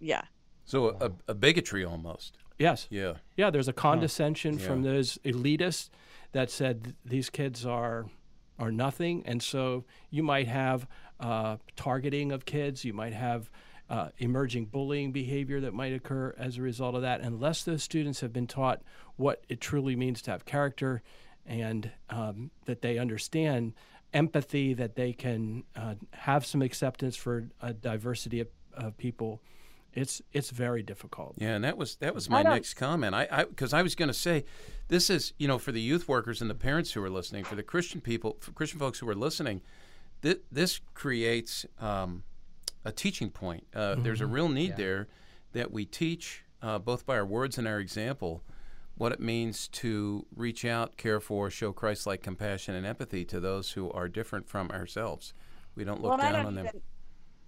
Yeah. So a, a bigotry almost. Yes. Yeah. Yeah, there's a condescension Yeah. from those elitists that said these kids are are nothing, and so you might have uh, targeting of kids. You might have uh, emerging bullying behavior that might occur as a result of that, unless those students have been taught what it truly means to have character, and um, that they understand empathy, that they can uh, have some acceptance for a diversity of, of people. It's it's very difficult. Yeah, and that was that was my I next comment. I because I, was going to say, this is you know for the youth workers and the parents who are listening, for the Christian people, for Christian folks who are listening, th- this creates um, a teaching point. Uh, There's a real need there that we teach uh, both by our words and our example, what it means to reach out, care for, show Christ like compassion and empathy to those who are different from ourselves. We don't look well, down don't on them. even,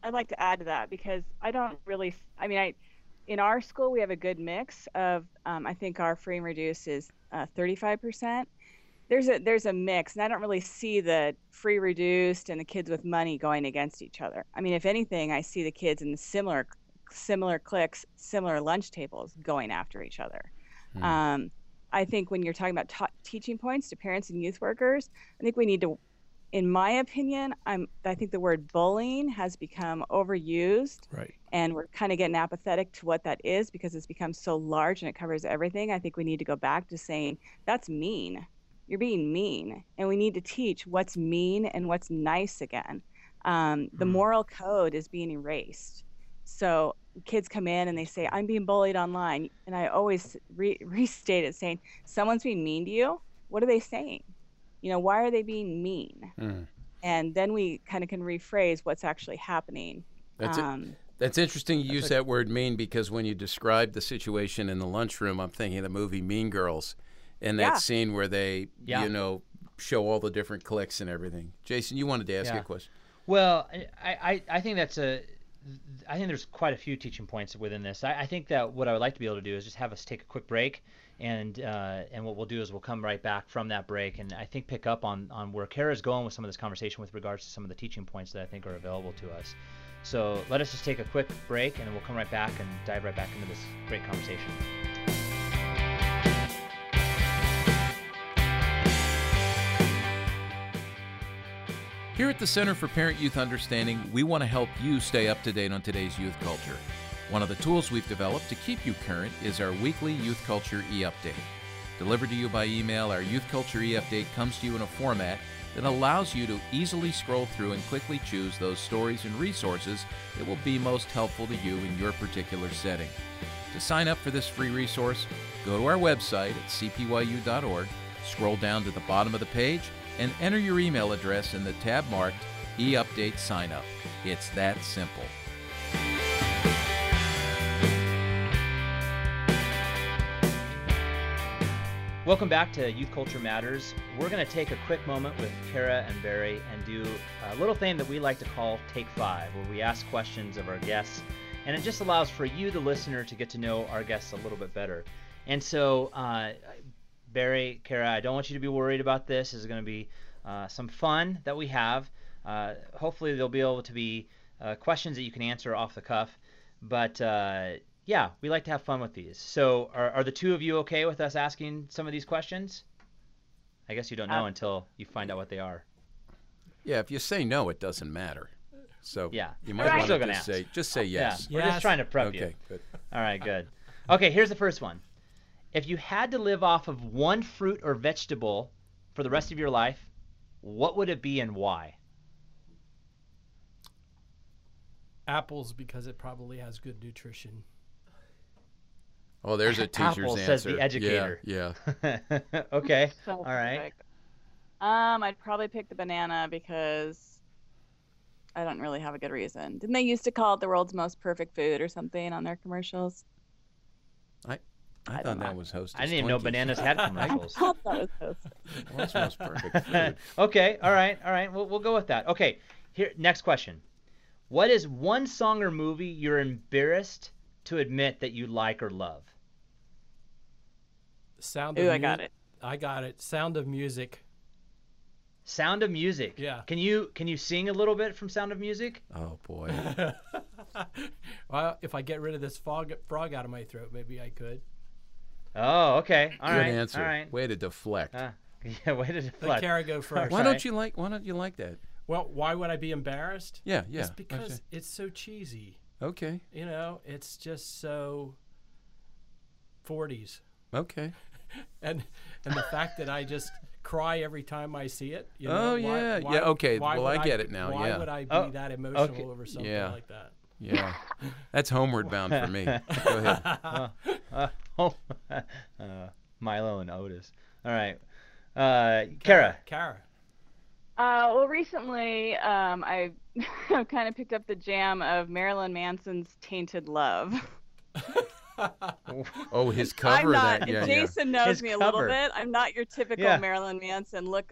I'd like to add to that because I don't really. I mean, I in our school we have a good mix of. Um, I think our free and reduced is uh, 35%. There's a there's a mix, and I don't really see the free reduced and the kids with money going against each other. I mean, if anything, I see the kids in the similar similar cliques, similar lunch tables going after each other. Hmm. Um, I think when you're talking about ta- teaching points to parents and youth workers, I think we need to in my opinion, I'm I think the word bullying has become overused Right. and we're kind of getting apathetic to what that is because it's become so large and it covers everything. I think we need to go back to saying that's mean. You're being mean, and we need to teach what's mean and what's nice again. Um, the moral code is being erased. So kids come in and they say, "I'm being bullied online," and I always re- restate it, saying, "Someone's being mean to you. What are they saying? You know, why are they being mean?" Mm. And then we kind of can rephrase what's actually happening. That's it. um, That's interesting you use that word mean because when you describe the situation in the lunchroom, I'm thinking of the movie Mean Girls and that Yeah. scene where they, Yeah. you know, show all the different cliques and everything. Jason, you wanted to ask Yeah. a question. Well, I, I, I think that's a. I think there's quite a few teaching points within this. I, I think that what I would like to be able to do is just have us take a quick break, and uh, and what we'll do is we'll come right back from that break, and I think pick up on on where Kara's going with some of this conversation with regards to some of the teaching points that I think are available to us. So let us just take a quick break, and we'll come right back and dive right back into this great conversation. Here at the Center for Parent Youth Understanding, we want to help you stay up to date on today's youth culture. One of the tools we've developed to keep you current is our weekly Youth Culture e Update. Delivered to you by email, our Youth Culture e Update comes to you in a format that allows you to easily scroll through and quickly choose those stories and resources that will be most helpful to you in your particular setting. To sign up for this free resource, go to our website at cpyu.org, scroll down to the bottom of the page, and enter your email address in the tab marked e-update sign up. It's that simple. Welcome back to Youth Culture Matters. We're going to take a quick moment with Kara and Barry and do a little thing that we like to call Take Five, where we ask questions of our guests, and it just allows for you, the listener, to get to know our guests a little bit better. And so, uh, Barry, Kara, I don't want you to be worried about this. This is going to be uh, some fun that we have. Uh, hopefully, there'll be able to be uh, questions that you can answer off the cuff. But uh, yeah, we like to have fun with these. So, are, are the two of you okay with us asking some of these questions? I guess you don't know Uh, until you find out what they are. Yeah, if you say no, it doesn't matter. So Yeah. you might We're want still to just ask. say just say yes. Yeah, we're just trying to prep Okay, you. good. All right, good. Okay, here's the first one. If you had to live off of one fruit or vegetable for the rest of your life, what would it be and why? Apples because it probably has good nutrition. Oh, there's a teacher's Apple answer. says the Yeah, educator. Yeah. okay. So All right. perfect. Um, I'd probably pick the banana because I don't really have a good reason. Didn't they used to call it the world's most perfect food or something on their commercials? I I thought don't that know. was hosted. I didn't even know bananas had commercials. I thought that was so World's most perfect food. okay, all right, all right. We'll, we'll go with that. Okay, here next question. What is one song or movie you're embarrassed to admit that you like or love? Sound. Ooh, of I got it. I got it. Sound of Music. Sound of Music. Yeah. Can you can you sing a little bit from Sound of Music? Oh boy. well, if I get rid of this frog, frog out of my throat, maybe I could. Oh, okay. All Good right. answer. All right. Way to deflect. Uh, yeah, way to Let deflect. Kara go first. why don't you like why don't you like that? Well, why would I be embarrassed? Yeah, yeah. It's because it's so cheesy. Okay. You know, it's just so 40s. Okay. And and the fact that I just cry every time I see it. You Oh, know, why- yeah. why- Yeah, okay. Well, I get it now, Why yeah. would I be Oh, that emotional okay. over something Yeah. like that? Yeah. That's homeward bound for me. Go ahead. Uh, oh, uh, Milo and Otis. All right. Uh, Kara. Kara. Uh, well, recently um, I kind of picked up the jam of Marilyn Manson's "Tainted Love." Oh, his cover I'm not. that. Yeah, yeah. Jason knows His me a little bit. I'm not your typical Yeah. Marilyn Manson look.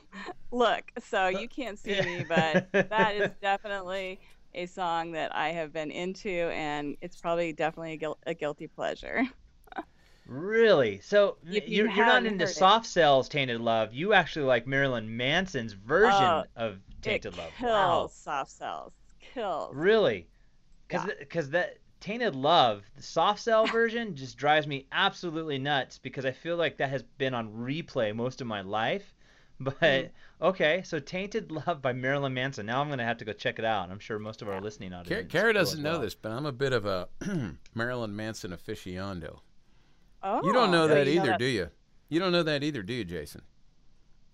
look, so you can't see Yeah. me, but that is definitely a song that I have been into, and it's probably definitely a, guil- a guilty pleasure. Really? So you you're, you're not into Soft Cell's tainted love. You actually like Marilyn Manson's version Oh, of tainted it love. kills Wow. Soft Cell's. Kills. Really? Because Yeah. because that tainted love, the Soft Cell version, just drives me absolutely nuts because I feel like that has been on replay most of my life. But Mm. okay, so tainted love by Marilyn Manson. Now I'm gonna have to go check it out. I'm sure most of our listening audience. Kara doesn't as know well. this, but I'm a bit of a Marilyn Manson aficionado. Oh, You don't know that you either, that- do you? You don't know that either, do you, Jason?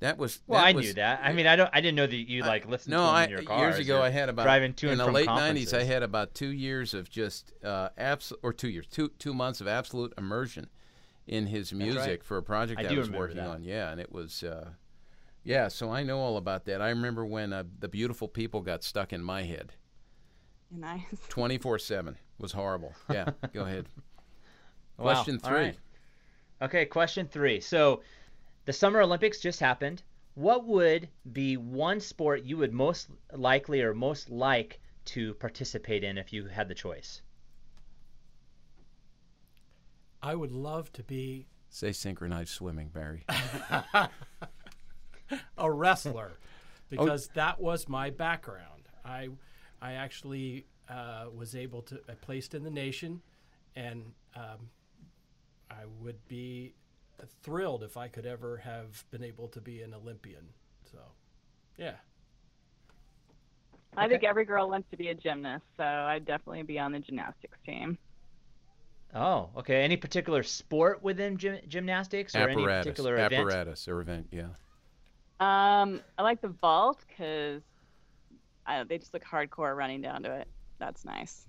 That was. Well, that I was, knew that. I mean, I don't. I didn't know that you like listened No, to them I in your years cars ago I had about driving to in and the from late '90s. I had about two years of just uh, abs or two years, two two months of absolute immersion in his music right. for a project I I, was working that. on. Yeah, and it was. Uh, yeah, so I know all about that. I remember when uh, the beautiful people got stuck in my head. Nice. 24/7 was horrible. Yeah, go ahead. Question All three. right. Okay, question three. So, the Summer Olympics just happened. What would be one sport you would most likely or most like to participate in if you had the choice? I would love to be Say synchronized swimming, Barry. a wrestler because that was my background. I I actually uh, was able to I placed in the nation, and um, I would be thrilled if I could ever have been able to be an Olympian. So, yeah. I think every girl wants to be a gymnast, so I'd definitely be on the gymnastics team. Oh, okay. Any particular sport within gym- gymnastics or any particular event? apparatus or event. Yeah. Um, I like the vault because they just look hardcore running down to it. That's nice.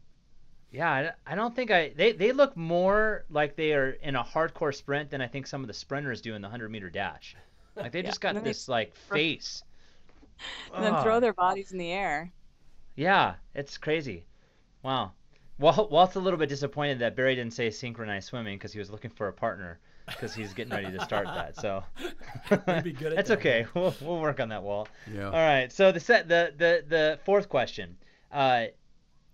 Yeah, I, I don't think I. They, they look more like they are in a hardcore sprint than I think some of the sprinters do in the 100 meter dash. Like they Yeah, just got and they this like face. And then Ah. throw their bodies in the air. Yeah, it's crazy. Wow. Well, Walt's a little bit disappointed that Barry didn't say synchronized swimming because he was looking for a partner because he's getting ready to start that. So be good at that's that okay. We'll, we'll work on that, Walt. Yeah. All right. So the set the the the fourth question. Uh,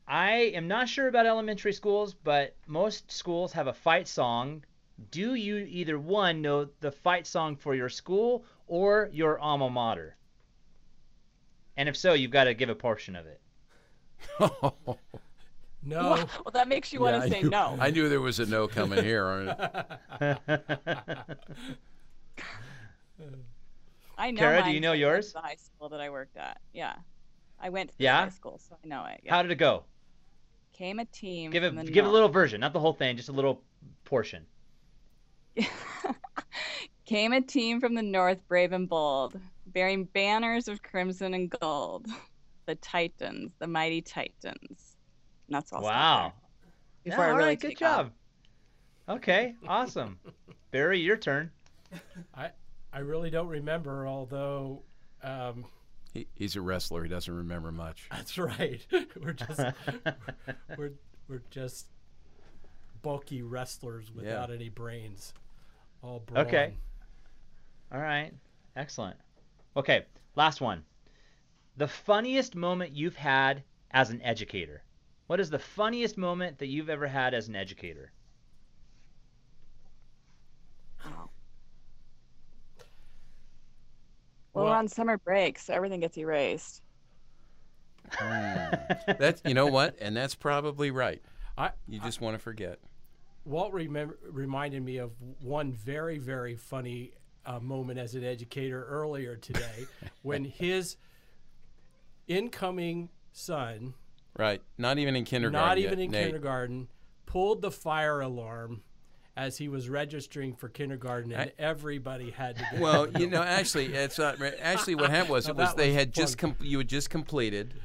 I am not sure about elementary schools, but most schools have a fight song. Do you either one know the fight song for your school or your alma mater? And if so, you've got to give a portion of it. No. Well, that makes you want to I say knew- no. I knew there was a no coming here. I know. Kara, do you know yours? The high school that I worked at. Yeah, I went to the Yeah? high school, so I know it. Yeah. How did it go? Came a team. Give it from the give a north. little version, not the whole thing, just a little portion. Came a team from the north, brave and bold, bearing banners of crimson and gold. The Titans, the mighty Titans. And that's all. Wow. Before Yeah, I all really right, good take off. job. Okay, awesome. Barry, your turn. I I really don't remember, although um, He, he's a wrestler. He doesn't remember much. that's right. we're just we're we're just bulky wrestlers without any brains. All brawn. Okay. All right. Excellent. Okay, last one. The funniest moment you've had as an educator. What is the funniest moment that you've ever had as an educator? Well, we're on summer break, so everything gets erased. That's you know what, and that's probably right. I You just want to forget. Walt remember, reminded me of one very, very funny uh, moment as an educator earlier today when his incoming son, Right. Not even in kindergarten. not yet, even in Nate. kindergarten, pulled the fire alarm as he was registering for kindergarten, and everybody had to go. Well, you know, actually, it's not. Actually, what happened was it was they was had just com- you had just completed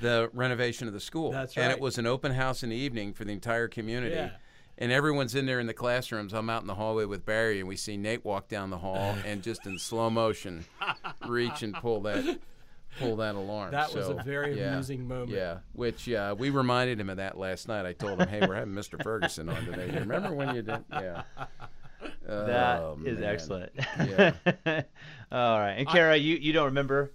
the renovation of the school. That's And it was an open house in the evening for the entire community. Yeah. And everyone's in there in the classrooms. I'm out in the hallway with Barry, and we see Nate walk down the hall and just in slow motion reach and pull that pull that alarm. That was a very yeah, amusing moment. Yeah, which uh, we reminded him of that last night. I told him, "Hey, we're having Mr. Ferguson on today. You remember when you did?" Yeah. That Oh, is man. excellent. Yeah. All right. And Kara, you, you don't remember?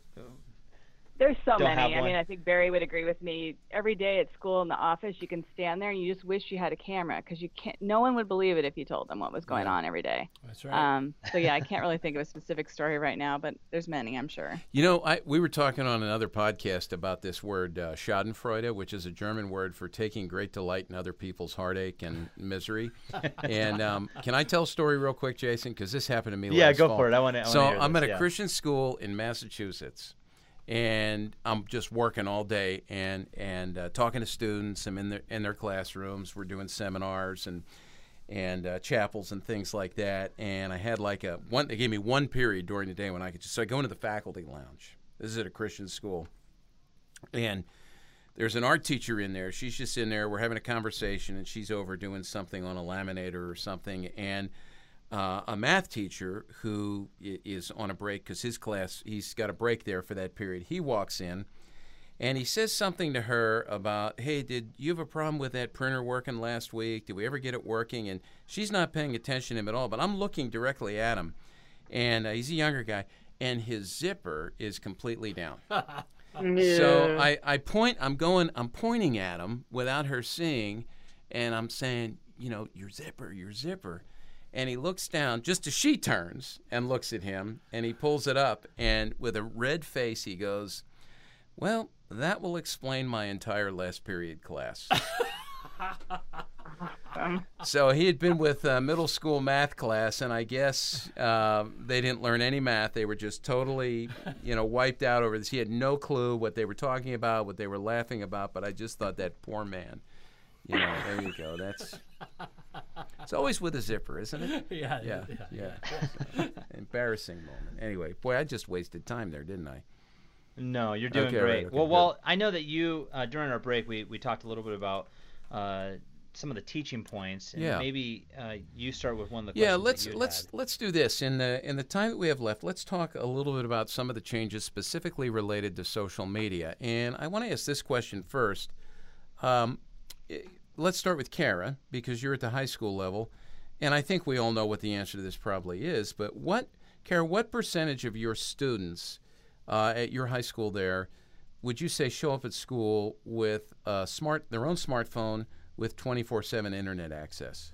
There's so Don't many. I mean, I think Barry would agree with me. Every day at school in the office, you can stand there and you just wish you had a camera because you can't. No one would believe it if you told them what was going Yeah. on every day. That's right. Um, so yeah, I can't really think of a specific story right now, but there's many, I'm sure. You know, I, we were talking on another podcast about this word uh, Schadenfreude, which is a German word for taking great delight in other people's heartache and misery. and um, can I tell a story real quick, Jason? Because this happened to me Yeah, last go fall. for it. I wanna- I so hear I'm this, at a yeah. Christian school in Massachusetts, and I'm just working all day and and uh, talking to students. I'm in their in their classrooms. We're doing seminars and and uh, chapels and things like that. And I had like a one. They gave me one period during the day when I could just. So I go into the faculty lounge. This is at a Christian school, and there's an art teacher in there. She's just in there. We're having a conversation, and she's over doing something on a laminator or something. And uh, a math teacher who is on a break because his class, he's got a break there for that period. He walks in and he says something to her about, hey, did you have a problem with that printer working last week? Did we ever get it working? And she's not paying attention to him at all, but I'm looking directly at him. And uh, he's a younger guy, and his zipper is completely down. So I, I point, I'm going, I'm pointing at him without her seeing, and I'm saying, you know, your zipper, your zipper. And he looks down just as she turns and looks at him, and he pulls it up, and with a red face, he goes, Well, that will explain my entire last period class. so he had been with uh, middle school math class, and I guess uh, they didn't learn any math. They were just totally, you know, wiped out over this. He had no clue what they were talking about, what they were laughing about. But I just thought that poor man. You know, there you go. That's. It's always with a zipper, isn't it? yeah, Yeah, yeah. So, embarrassing moment. Anyway, boy, I just wasted time there, didn't I? No, you're doing Okay, great. right, okay, well, good. well, I know that you uh, during our break we, we talked a little bit about uh, some of the teaching points. And Yeah. Maybe uh, you start with one of the Yeah, questions that let's you let's had. let's do this in the in the time that we have left. Let's talk a little bit about some of the changes specifically related to social media. And I want to ask this question first. Um, let's start with Kara because you're at the high school level, and I think we all know what the answer to this probably is. But what, Kara, what percentage of your students uh, at your high school there would you say show up at school with a smart their own smartphone with 24/7 internet access?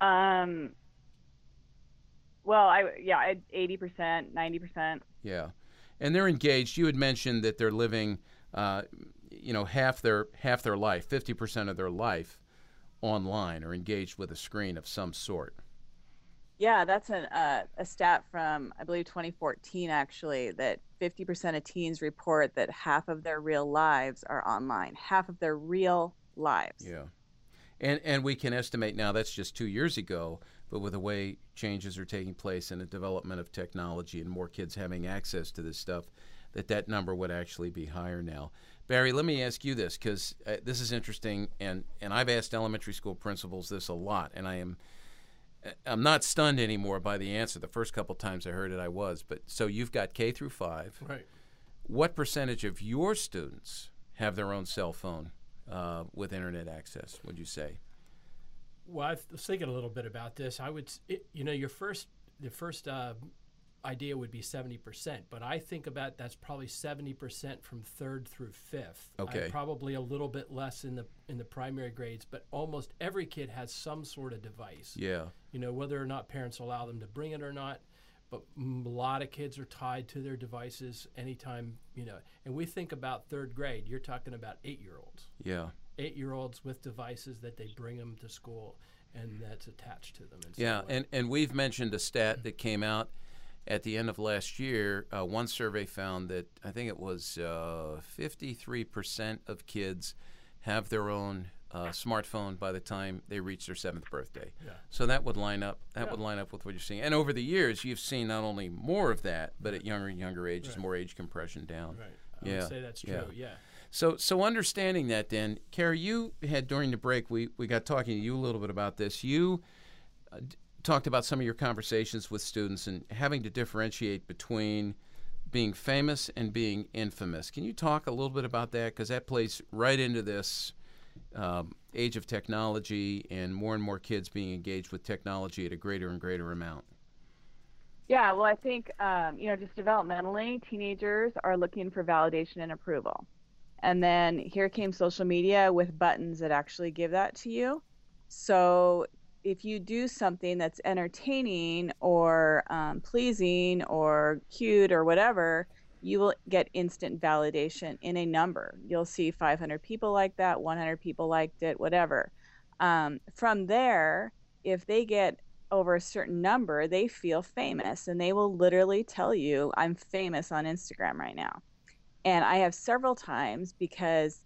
Um, well, I yeah, eighty percent, ninety percent. Yeah, and they're engaged. You had mentioned that they're living, uh, you know, half their half their life, fifty percent of their life, online or engaged with a screen of some sort. Yeah, that's an, uh, a stat from I believe 2014 actually that 50% of teens report that half of their real lives are online. Half of their real lives. Yeah, and and we can estimate now that's just two years ago, but with the way changes are taking place and the development of technology and more kids having access to this stuff, that that number would actually be higher now. Barry, let me ask you this because uh, this is interesting, and and I've asked elementary school principals this a lot, and I am. I'm not stunned anymore by the answer. The first couple times I heard it, I was. But so you've got K through five. Right. What percentage of your students have their own cell phone uh, with internet access? Would you say? Well, I was thinking a little bit about this. I would, it, you know, your first, the first uh, idea would be seventy percent, but I think about that's probably seventy percent from third through fifth. I- Okay. probably a little bit less in the in the primary grades, but almost every kid has some sort of device. Yeah. You know, whether or not parents allow them to bring it or not. But a lot of kids are tied to their devices anytime, you know. And we think about third grade. You're talking about eight year olds Yeah. eight year olds with devices that they bring them to school and that's attached to them. Yeah, and, and we've mentioned a stat that came out at the end of last year. Uh, one survey found that I think it was uh, 53% of kids have their own uh, smartphone by the time they reach their seventh birthday. Yeah. So that would line up. That Yeah. would line up with what you're seeing. And over the years, you've seen not only more of that, but at younger and younger ages, Right. more age compression down. right. I Yeah, would say that's true. Yeah. So, so understanding that, then, Carrie, you had during the break, we, we got talking to you a little bit about this. You uh, talked about some of your conversations with students and having to differentiate between being famous and being infamous. Can you talk a little bit about that? Because that plays right into this um, age of technology and more and more kids being engaged with technology at a greater and greater amount. Yeah, well, I think, um, you know, just developmentally, teenagers are looking for validation and approval. And then here came social media with buttons that actually give that to you. So if you do something that's entertaining or um, pleasing or cute or whatever, you will get instant validation in a number. You'll see 500 people like that, 100 people liked it, whatever. Um, from there, if they get over a certain number, they feel famous and they will literally tell you, I'm famous on Instagram right now. And I have several times because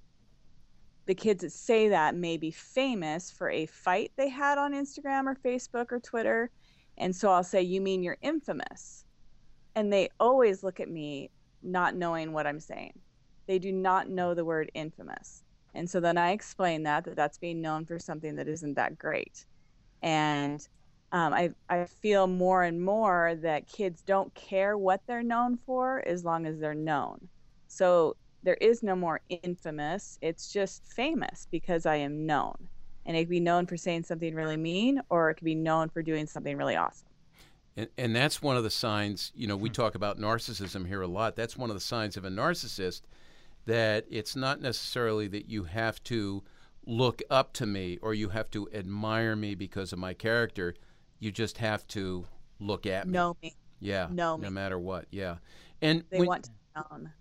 the kids that say that may be famous for a fight they had on Instagram or Facebook or Twitter. And so I'll say, You mean you're infamous? And they always look at me not knowing what I'm saying. They do not know the word infamous. And so then I explain that, that that's being known for something that isn't that great. And um, I, I feel more and more that kids don't care what they're known for as long as they're known. So there is no more infamous. It's just famous because I am known. And it could be known for saying something really mean, or it could be known for doing something really awesome. And, and that's one of the signs, you know, we hmm. talk about narcissism here a lot. That's one of the signs of a narcissist that it's not necessarily that you have to look up to me or you have to admire me because of my character. You just have to look at me. Know me. Yeah. Know no me. matter what. Yeah. And They when- want to be known.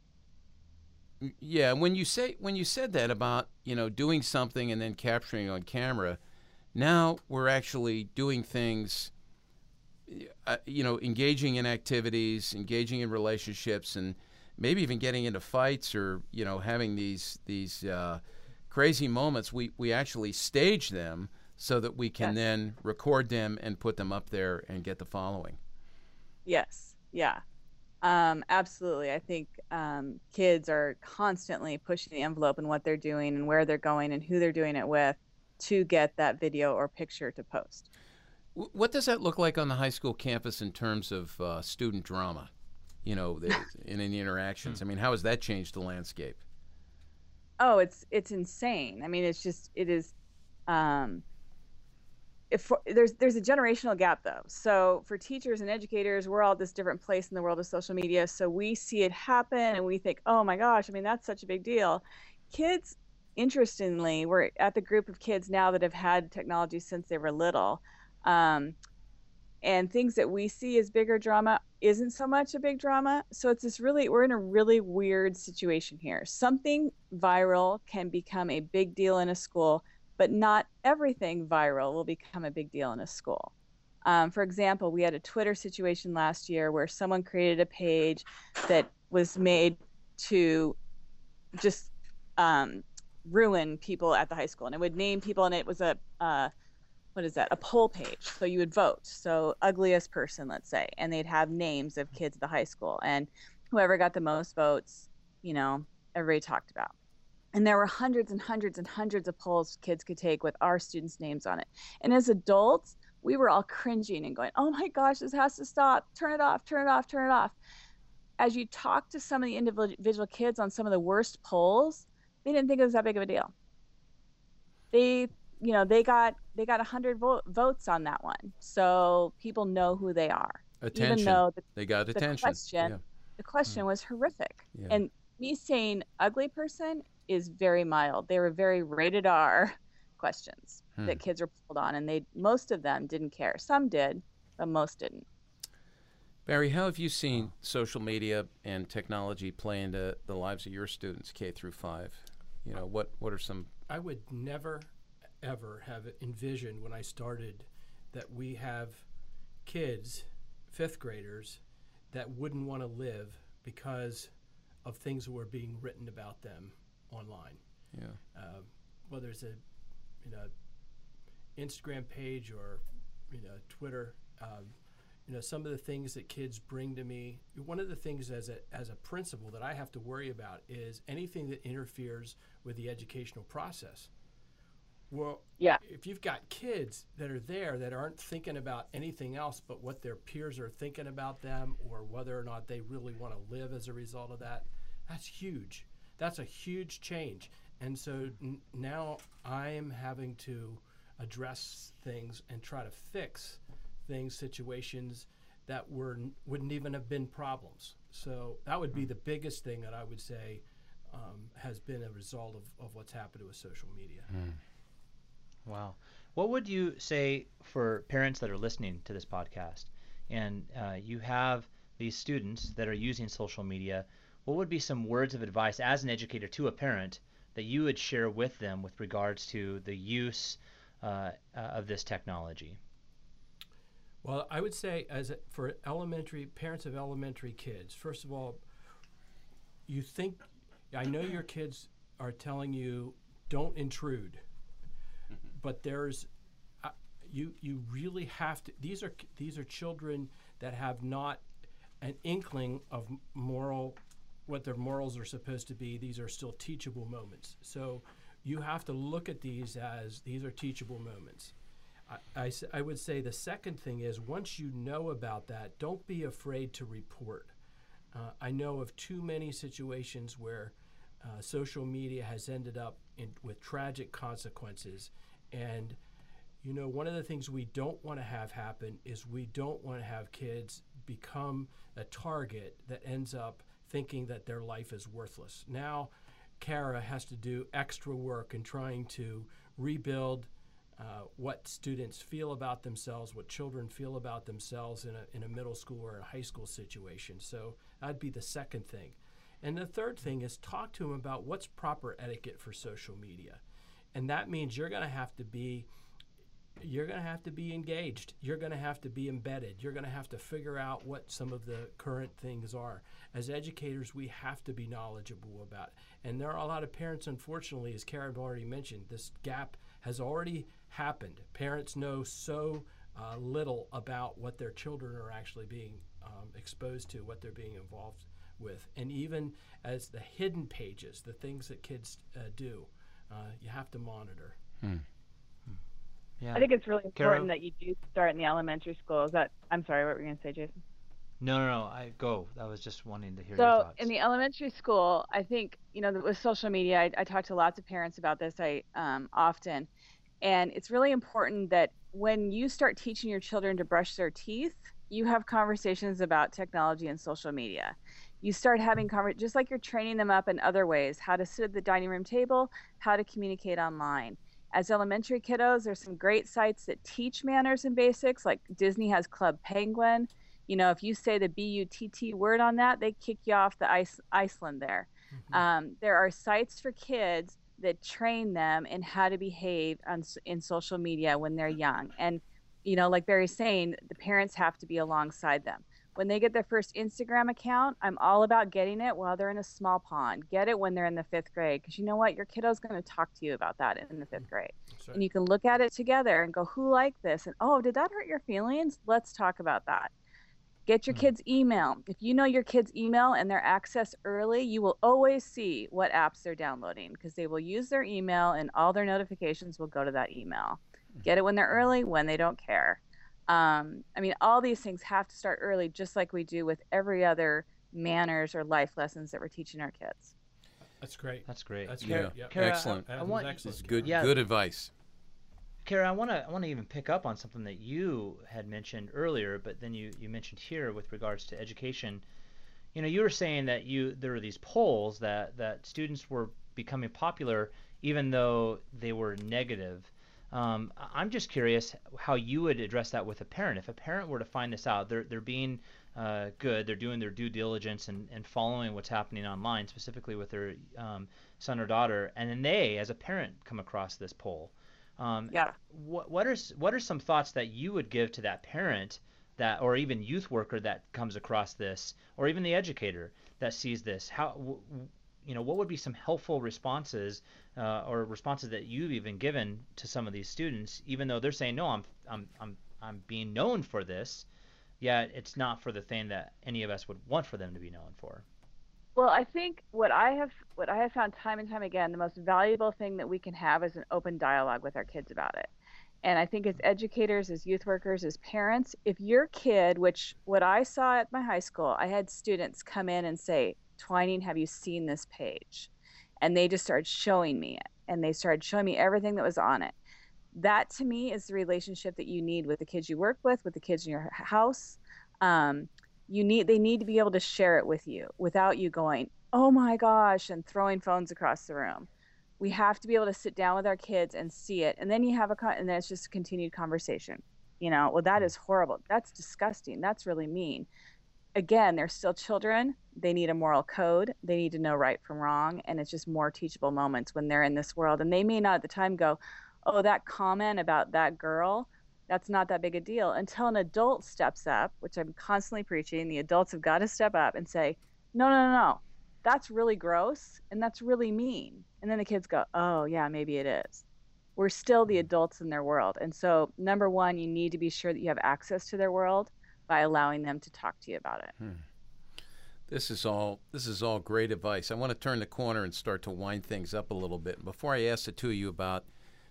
Yeah, when you say when you said that about you know doing something and then capturing on camera, now we're actually doing things. Uh, you know, engaging in activities, engaging in relationships, and maybe even getting into fights or you know having these these uh, crazy moments. We we actually stage them so that we can Yes. then record them and put them up there and get the following. Yes. Yeah. Um, absolutely. I think um, kids are constantly pushing the envelope in what they're doing and where they're going and who they're doing it with to get that video or picture to post. What does that look like on the high school campus in terms of uh, student drama? You know, in any interactions. I mean, how has that changed the landscape? Oh, it's it's insane. I mean, it's just it is. Um, if there's there's a generational gap though. So for teachers and educators, we're all at this different place in the world of social media. So we see it happen and we think, oh my gosh, I mean that's such a big deal. Kids, interestingly, we're at the group of kids now that have had technology since they were little. Um, and things that we see as bigger drama isn't so much a big drama. So it's this really, we're in a really weird situation here. Something viral can become a big deal in a school, but not everything viral will become a big deal in a school. Um, for example, we had a Twitter situation last year where someone created a page that was made to just um, ruin people at the high school, and it would name people, and it was a uh, what is that? A poll page. So you would vote. So ugliest person, let's say, and they'd have names of kids at the high school, and whoever got the most votes, you know, everybody talked about. And there were hundreds and hundreds and hundreds of polls kids could take with our students' names on it. And as adults, we were all cringing and going, "Oh my gosh, this has to stop! Turn it off! Turn it off! Turn it off!" As you talk to some of the individual kids on some of the worst polls, they didn't think it was that big of a deal. They you know they got they got 100 vo- votes on that one so people know who they are Attention. even though the, they got the attention. question Yeah. the question mm. was horrific Yeah. and me saying ugly person is very mild they were very rated r questions Hmm. that kids were pulled on and they most of them didn't care some did but most didn't Barry, how have you seen social media and technology play into the lives of your students, K through five? You know, what what are some? I would never, ever have envisioned when I started that we have kids, fifth graders, that wouldn't want to live because of things that were being written about them online. Yeah. Uh, whether it's a you know Instagram page or you know Twitter. Um, you know some of the things that kids bring to me. One of the things as a as a principal that I have to worry about is anything that interferes with the educational process. Well, Yeah. if you've got kids that are there that aren't thinking about anything else but what their peers are thinking about them or whether or not they really want to live as a result of that, that's huge. That's a huge change. And so n- now I'm having to address things and try to fix things, situations that were n- wouldn't even have been problems. So that would be the biggest thing that I would say um, has been a result of, of what's happened with social media. Wow. What would you say for parents that are listening to this podcast and uh, you have these students that are using social media? What would be some words of advice as an educator to a parent that you would share with them with regards to the use uh, uh, of this technology? Well, I would say as a, for elementary parents of elementary kids, first of all, you think I know your kids are telling you don't intrude, but there's uh, you you really have to. These are these are children that have not an inkling of moral what their morals are supposed to be. These are still teachable moments. So you have to look at these as these are teachable moments. I I would say the second thing is once you know about that, don't be afraid to report. Uh, I know of too many situations where uh, social media has ended up in, with tragic consequences. And, you know, one of the things we don't want to have happen is we don't want to have kids become a target that ends up thinking that their life is worthless. Now, Kara has to do extra work in trying to rebuild uh, what students feel about themselves, what children feel about themselves in a, in a middle school or a high school situation. So that'd be the second thing. And the third thing is talk to them about what's proper etiquette for social media. And that means you're going to have to be you're going to have to be engaged. You're going to have to be embedded. You're going to have to figure out what some of the current things are. As educators, we have to be knowledgeable about it. And there are a lot of parents, unfortunately, as Karen already mentioned, this gap has already happened. Parents know so uh, little about what their children are actually being um, exposed to, what they're being involved with. And even as the hidden pages, the things that kids uh, do, uh, you have to monitor. Yeah. I think it's really Kara? important that you do start in the elementary school. Is That I'm sorry, what were you going to say, Jason? no, no, no. I go. I was just wanting to hear your So in the elementary school, I think you know with social media, I, I talk to lots of parents about this. I um, often, and it's really important that when you start teaching your children to brush their teeth, you have conversations about technology and social media. You start having conver- just like you're training them up in other ways, how to sit at the dining room table, how to communicate online. As elementary kiddos, there's some great sites that teach manners and basics, like Disney has Club Penguin you know, if you say the B-U-T-T word on that, they kick you off the ice, Iceland there. Um, there are sites for kids that train them in how to behave on, in social media when they're young. And, you know, like Barry's saying, the parents have to be alongside them. When they get their first Instagram account, I'm all about getting it while they're in a small pond. Get it when they're in the fifth grade, because you know what? Your kiddo's going to talk to you about that in the fifth mm, grade. Right. And you can look at it together and go, who liked this? And oh, did that hurt your feelings? Let's talk about that. Get your mm. kids' email. If you know your kids' email and their access early, you will always see what apps they're downloading because they will use their email and all their notifications will go to that email. Mm. Get it when they're early, when they don't care. Um, I mean, all these things have to start early, just like we do with every other manners or life lessons that we're teaching our kids. That's great. That's great. That's Yeah. great. Yep. Kara, Excellent. That I want- excellent. It's good, Yeah. good advice. Kara, I want to I want to even pick up on something that you had mentioned earlier, but then you, you mentioned here with regards to education. You know, you were saying that you there were these polls that that students were becoming popular even though they were negative. Um, I'm just curious how you would address that with a parent. If a parent were to find this out, they're they're being uh, good, they're doing their due diligence and, and following what's happening online, specifically with their um, son or daughter, and then they, as a parent, come across this poll. Um, Yeah. what what are what are some thoughts that you would give to that parent that or even youth worker that comes across this or even the educator that sees this how w- you know what would be some helpful responses uh, or responses that you've even given to some of these students even though they're saying no I'm I'm I'm I'm being known for this yet it's not for the thing that any of us would want for them to be known for Well, I think what I have what I have found time and time again, the most valuable thing that we can have is an open dialogue with our kids about it. And I think as educators, as youth workers, as parents, if your kid, which what I saw at my high school, I had students come in and say, Twining, have you seen this page? And they just started showing me it. And they started showing me everything that was on it. That to me is the relationship that you need with the kids you work with, with the kids in your house. Um, you need they need to be able to share it with you without you going oh my gosh and throwing phones across the room we have to be able to sit down with our kids and see it and then you have a con- and then it's just a continued conversation you know? Well that mm. is horrible. That's disgusting. That's really mean. Again they're still children. They need a moral code. They need to know right from wrong and it's just more teachable moments when they're in this world. And they may not at the time go oh that comment about that girl that's not that big a deal until an adult steps up, which I'm constantly preaching. The adults have got to step up and say, no, no, no, no, that's really gross and that's really mean. And then the kids go, oh, yeah, maybe it is. We're still the adults in their world. And so, number one, you need to be sure that you have access to their world by allowing them to talk to you about it. Hmm. This is all this is all great advice. I want to turn the corner and start to wind things up a little bit. Before I ask the two of you about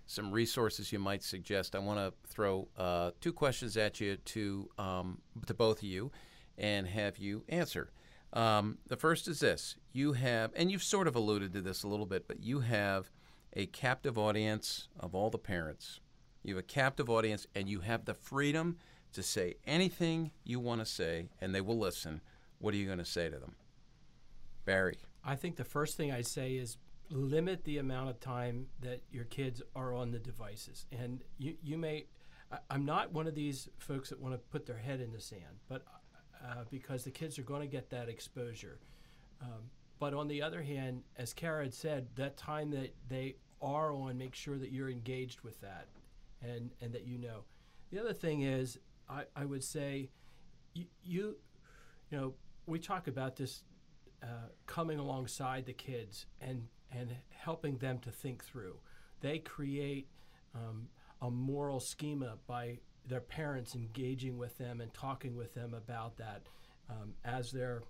some resources you might suggest. I want to throw uh, two questions at you to um, to both of you, and have you answer. Um, the first is this: you have, and you've sort of alluded to this a little bit, but you have a captive audience of all the parents. You have a captive audience, and you have the freedom to say anything you want to say, and they will listen. What are you going to say to them, Barry? I think the first thing I'd say is limit the amount of time that your kids are on the devices. And you, you may, I, am not one of these folks that want to put their head in the sand, but uh, because the kids are going to get that exposure. Um, but on the other hand, as Kara had said, that time that they are on, make sure that you're engaged with that and, and that you know. The other thing is, I, I would say, you, you, you know, we talk about this uh, coming alongside the kids and and helping them to think through. They create um, a moral schema by their parents engaging with them and talking with them about that um, as they're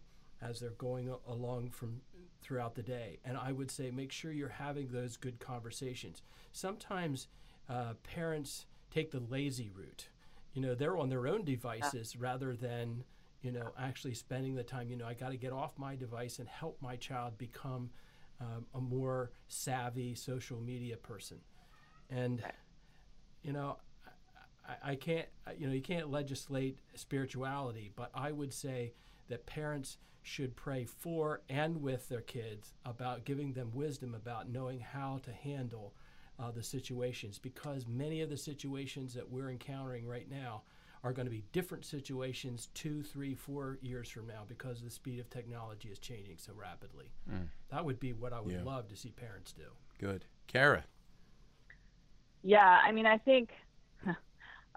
as they're going along from throughout the day. And I would say make sure you're having those good conversations. Sometimes uh, parents take the lazy route. You know, they're on their own devices yeah. rather than you know actually spending the time. You know, I got to get off my device and help my child become um, a more savvy social media person. And, you know, I, I, can't, you know, you can't legislate spirituality, but I would say that parents should pray for and with their kids about giving them wisdom about knowing how to handle uh, the situations because many of the situations that we're encountering right now are going to be different situations two, three, four years from now because the speed of technology is changing so rapidly. Mm. That would be what I would yeah. love to see parents do. Good. Kara. Yeah, I mean, I think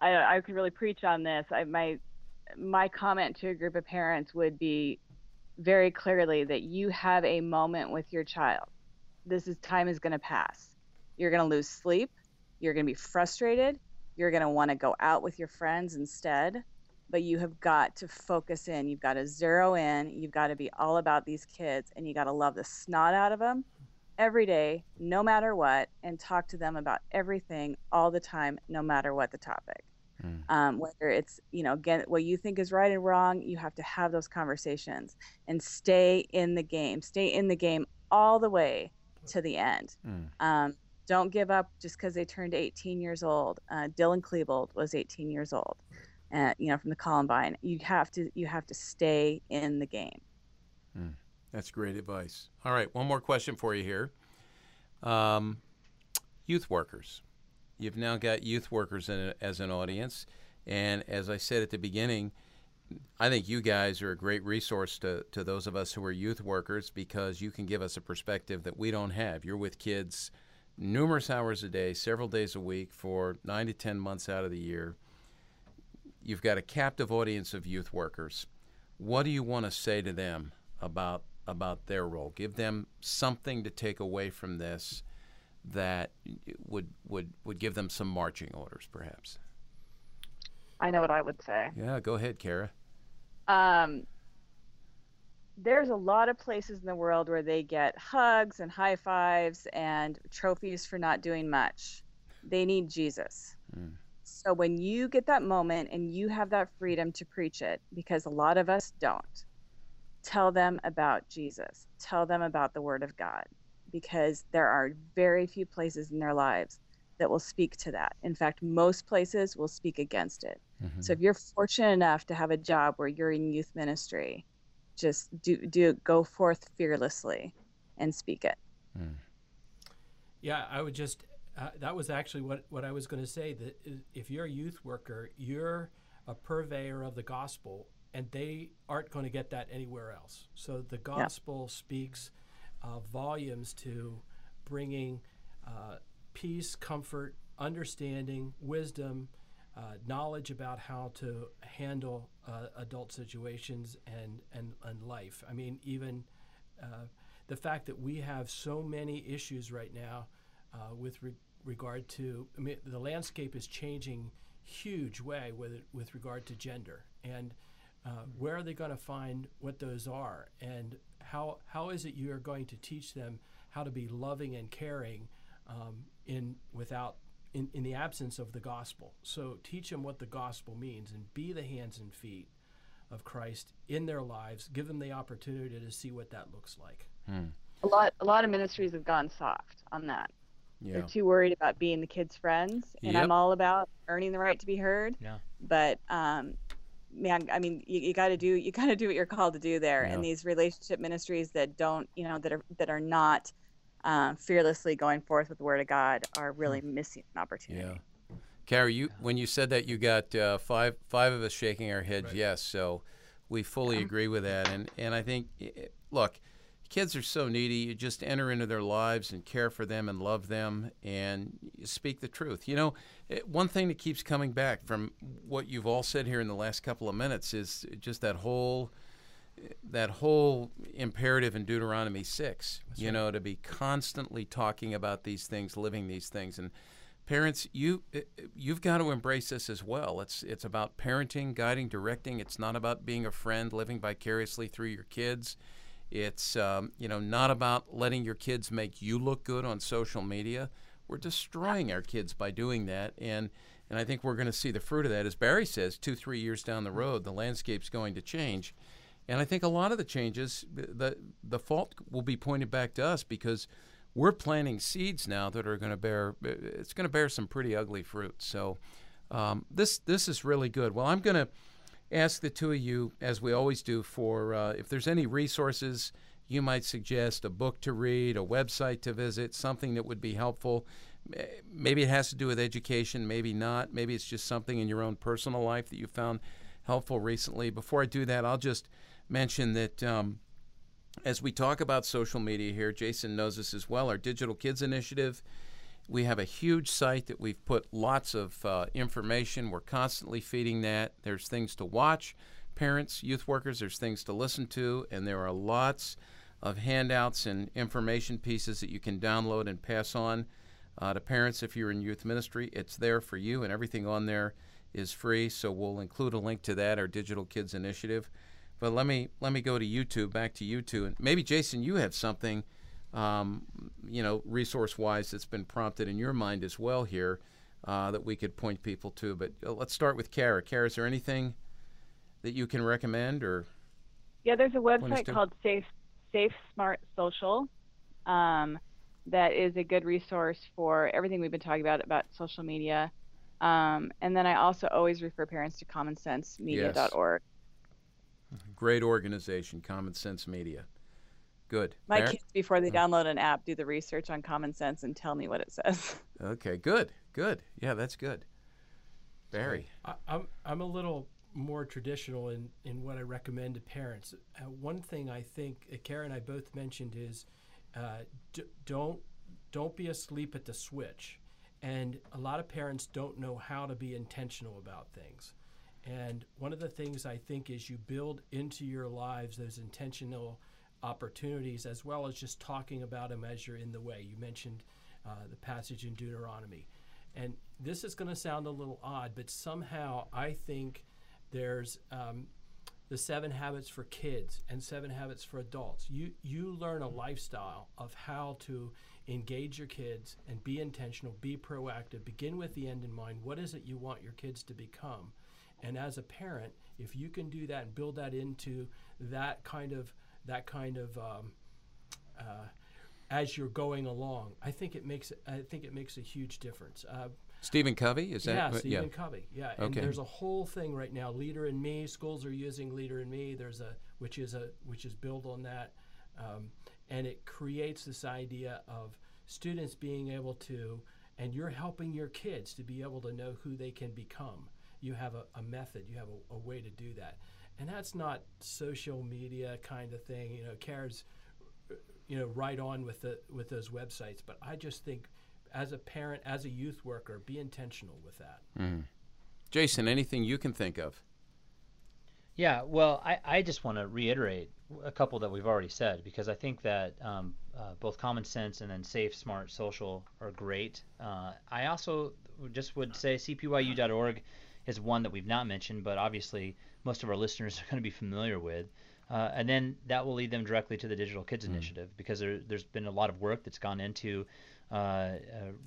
I, I could really preach on this. I, my my comment to a group of parents would be very clearly that you have a moment with your child. This is time is going to pass. You're going to lose sleep. You're going to be frustrated you're going to want to go out with your friends instead but you have got to focus in you've got to zero in you've got to be all about these kids and you got to love the snot out of them every day no matter what and talk to them about everything all the time no matter what the topic mm. um, whether it's you know again what you think is right and wrong you have to have those conversations and stay in the game stay in the game all the way to the end mm. um, don't give up just because they turned 18 years old. Uh, Dylan Klebold was 18 years old, uh, you know, from the Columbine. You have to you have to stay in the game. That's great advice. All right, one more question for you here. Um, youth workers. You've now got youth workers a, as an audience, and as I said at the beginning. I think you guys are a great resource to, to those of us who are youth workers because you can give us a perspective that we don't have. You're with kids numerous hours a day, several days a week for nine to 10 months out of the year. You've got a captive audience of youth workers. What do you want to say to them about, about their role? Give them something to take away from this that would, would, would give them some marching orders, perhaps. I know what I would say. Yeah, go ahead, Kara. Um, there's a lot of places in the world where they get hugs and high fives and trophies for not doing much. They need Jesus. Mm. So when you get that moment and you have that freedom to preach it, because a lot of us don't, tell them about Jesus. Tell them about the Word of God, because there are very few places in their lives that will speak to that. In fact, most places will speak against it. Mm-hmm. So if you're fortunate enough to have a job where you're in youth ministry, just do do go forth fearlessly and speak it. Mm. Yeah, I would just uh, that was actually what what I was going to say that if you're a youth worker, you're a purveyor of the gospel and they aren't going to get that anywhere else. So the gospel yeah. speaks uh, volumes to bringing uh, peace, comfort, understanding, wisdom, uh, knowledge about how to handle uh, adult situations and, and, and life. I mean, even uh, the fact that we have so many issues right now uh, with re- regard to, I mean, the landscape is changing huge way with, with regard to gender. And uh, where are they going to find what those are? And how, how is it you're going to teach them how to be loving and caring um, in without in, in the absence of the gospel. So teach them what the gospel means and be the hands and feet of Christ in their lives. Give them the opportunity to see what that looks like. Hmm. A lot a lot of ministries have gone soft on that. Yeah. They're too worried about being the kids' friends, and yep. I'm all about earning the right to be heard. Yeah. But um, man, I mean, you, you got to do you got to do what you're called to do there. Yeah. And these relationship ministries that don't, you know, that are that are not uh, fearlessly going forth with the word of God are really hmm. missing an opportunity. Yeah. Carrie, you when you said that, you got uh, five five of us shaking our heads right. yes. So we fully yeah. agree with that, and and I think, look, kids are so needy. You just enter into their lives and care for them and love them and speak the truth. You know, eh, one thing that keeps coming back from what you've all said here in the last couple of minutes is just that whole that whole imperative in Deuteronomy 6, That's you right. know, to be constantly talking about these things, living these things. And parents, you eh, you've got to embrace this as well. It's it's about parenting, guiding, directing. It's not about being a friend, living vicariously through your kids. It's um, you know not about letting your kids make you look good on social media. We're destroying our kids by doing that, and and I think we're going to see the fruit of that. As Barry says, two three years down the road, the landscape's going to change and I think a lot of the changes, the the fault will be pointed back to us because we're planting seeds now that are going to bear. It's going to bear some pretty ugly fruit. So um, this this is really good. Well, I'm going to ask the two of you, as we always do, for uh, if there's any resources you might suggest, a book to read, a website to visit, something that would be helpful. Maybe it has to do with education, maybe not. Maybe it's just something in your own personal life that you found helpful recently. Before I do that, I'll just mention that um, as we talk about social media here, Jason knows this as well. Our Digital Kids Initiative, we have a huge site that we've put lots of uh, information. We're constantly feeding that. There's things to watch, parents, youth workers, there's things to listen to, and there are lots of handouts and information pieces that you can download and pass on uh, to parents if you're in youth ministry. It's there for you, and everything on there is free. So we'll include a link to that, our Digital Kids Initiative. But let me let me go to you two, back to you two, and maybe Jason, you have something, um, you know, resource-wise that's been prompted in your mind as well here uh, that we could point people to. But uh, let's start with Kara. Kara, is there anything that you can recommend or? Yeah, there's a website called Safe Safe Smart Social. Um, that is a good resource for everything we've been talking about about social media. Um, and then I also always refer parents to commonsensemedia.org. Yes. Great organization, Common Sense Media. Good. My kids, before they download an app, do the research on Common Sense and tell me what it says. Okay, good, good. Yeah, that's good. Barry, I, I'm I'm a little more traditional in in what I recommend to parents. Uh, one thing I think uh, Karen and I both mentioned is uh, d- don't don't be asleep at the switch. And a lot of parents don't know how to be intentional about things. And one of the things I think is you build into your lives those intentional opportunities as well as just talking about them as you're in the way. You mentioned uh, the passage in Deuteronomy. And this is going to sound a little odd, but somehow I think there's um, the seven habits for kids and seven habits for adults. You you learn a lifestyle of how to engage your kids and be intentional, be proactive, begin with the end in mind. What is it you want your kids to become? And as a parent, if you can do that and build that into that kind of that kind of um, uh, as you're going along, I think it makes I think it makes a huge difference. Uh, Stephen Covey is that? yeah, Stephen Covey. Yeah, and Okay. there's a whole thing right now. Leader in Me. Schools are using Leader in Me. There's a which is a which is built on that, um, and it creates this idea of students being able to, and you're helping your kids to be able to know who they can become. You have a, a method. You have a, a way to do that, and that's not social media kind of thing. You know, Kara's you know right on with the with those websites but i just think as a parent as a youth worker be intentional with that Jason, anything you can think of? Yeah, well, I, I just want to reiterate a couple that we've already said because I think that um, uh, both common sense and then safe, smart, social are great. Uh, I also just would say cpyu.org is one that we've not mentioned, but obviously most of our listeners are going to be familiar with. Uh, and then that will lead them directly to the Digital Kids Initiative because there, there's been a lot of work that's gone into uh, uh,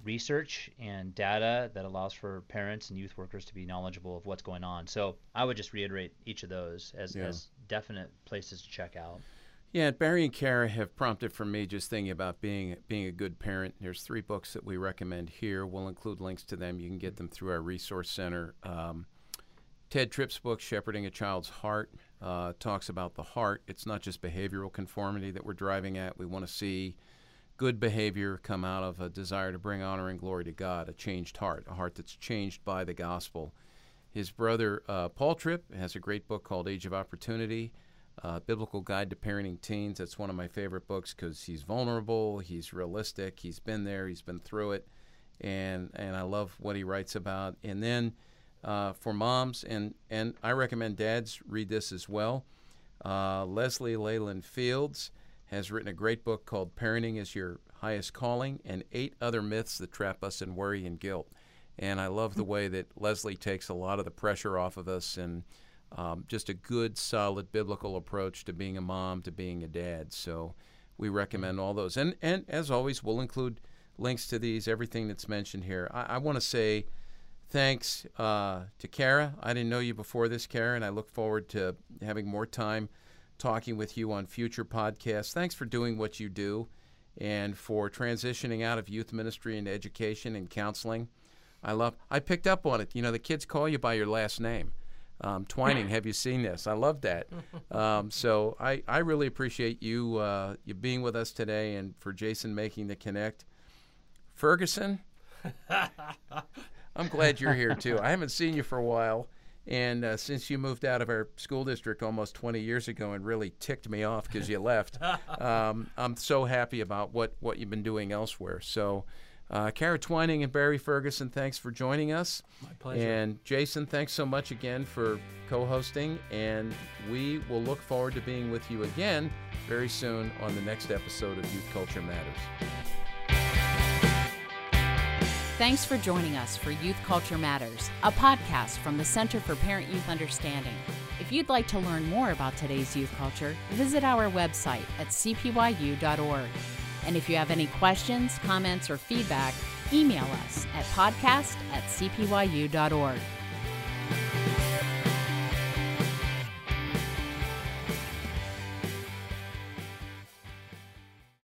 research and data that allows for parents and youth workers to be knowledgeable of what's going on. So I would just reiterate each of those as, Yeah. as definite places to check out. Yeah, Barry and Kara have prompted for me just thinking about being being a good parent. There's three books that we recommend here. We'll include links to them. You can get them through our resource center. Um, Tedd Tripp's book, Shepherding a Child's Heart, uh, talks about the heart. It's not just behavioral conformity that we're driving at. We want to see good behavior come out of a desire to bring honor and glory to God, a changed heart, a heart that's changed by the gospel. His brother, uh, Paul Tripp, has a great book called Age of Opportunity, uh, Biblical Guide to Parenting Teens. That's one of my favorite books because he's vulnerable, he's realistic, he's been there, he's been through it, and and I love what he writes about. And then uh, for moms, and and I recommend dads read this as well. Uh, Leslie Leyland Fields has written a great book called Parenting is Your Highest Calling and Eight Other Myths That Trap Us in Worry and Guilt. And I love the way that Leslie takes a lot of the pressure off of us and um, just a good, solid biblical approach to being a mom, to being a dad. So we recommend all those. And, and as always, we'll include links to these, everything that's mentioned here. I, I want to say thanks uh, to Kara. I didn't know you before this, Kara, and I look forward to having more time talking with you on future podcasts. Thanks for doing what you do and for transitioning out of youth ministry into education and counseling. I love. I picked up on it. You know, the kids call you by your last name. Um, Twining, have you seen this? I love that. Um, so I, I really appreciate you uh, you being with us today and for Jason making the connect. Ferguson, I'm glad you're here too. I haven't seen you for a while, and uh, since you moved out of our school district almost 20 years ago and really ticked me off because you left, um, I'm so happy about what what you've been doing elsewhere. So. Uh, Kara Twining and Barry Ferguson, thanks for joining us. My pleasure. And Jason, thanks so much again for co hosting. And we will look forward to being with you again very soon on the next episode of Youth Culture Matters. Thanks for joining us for Youth Culture Matters, a podcast from the Center for Parent Youth Understanding. If you'd like to learn more about today's youth culture, visit our website at cpyu.org. And if you have any questions, comments, or feedback, email us at podcast at cpyu.org.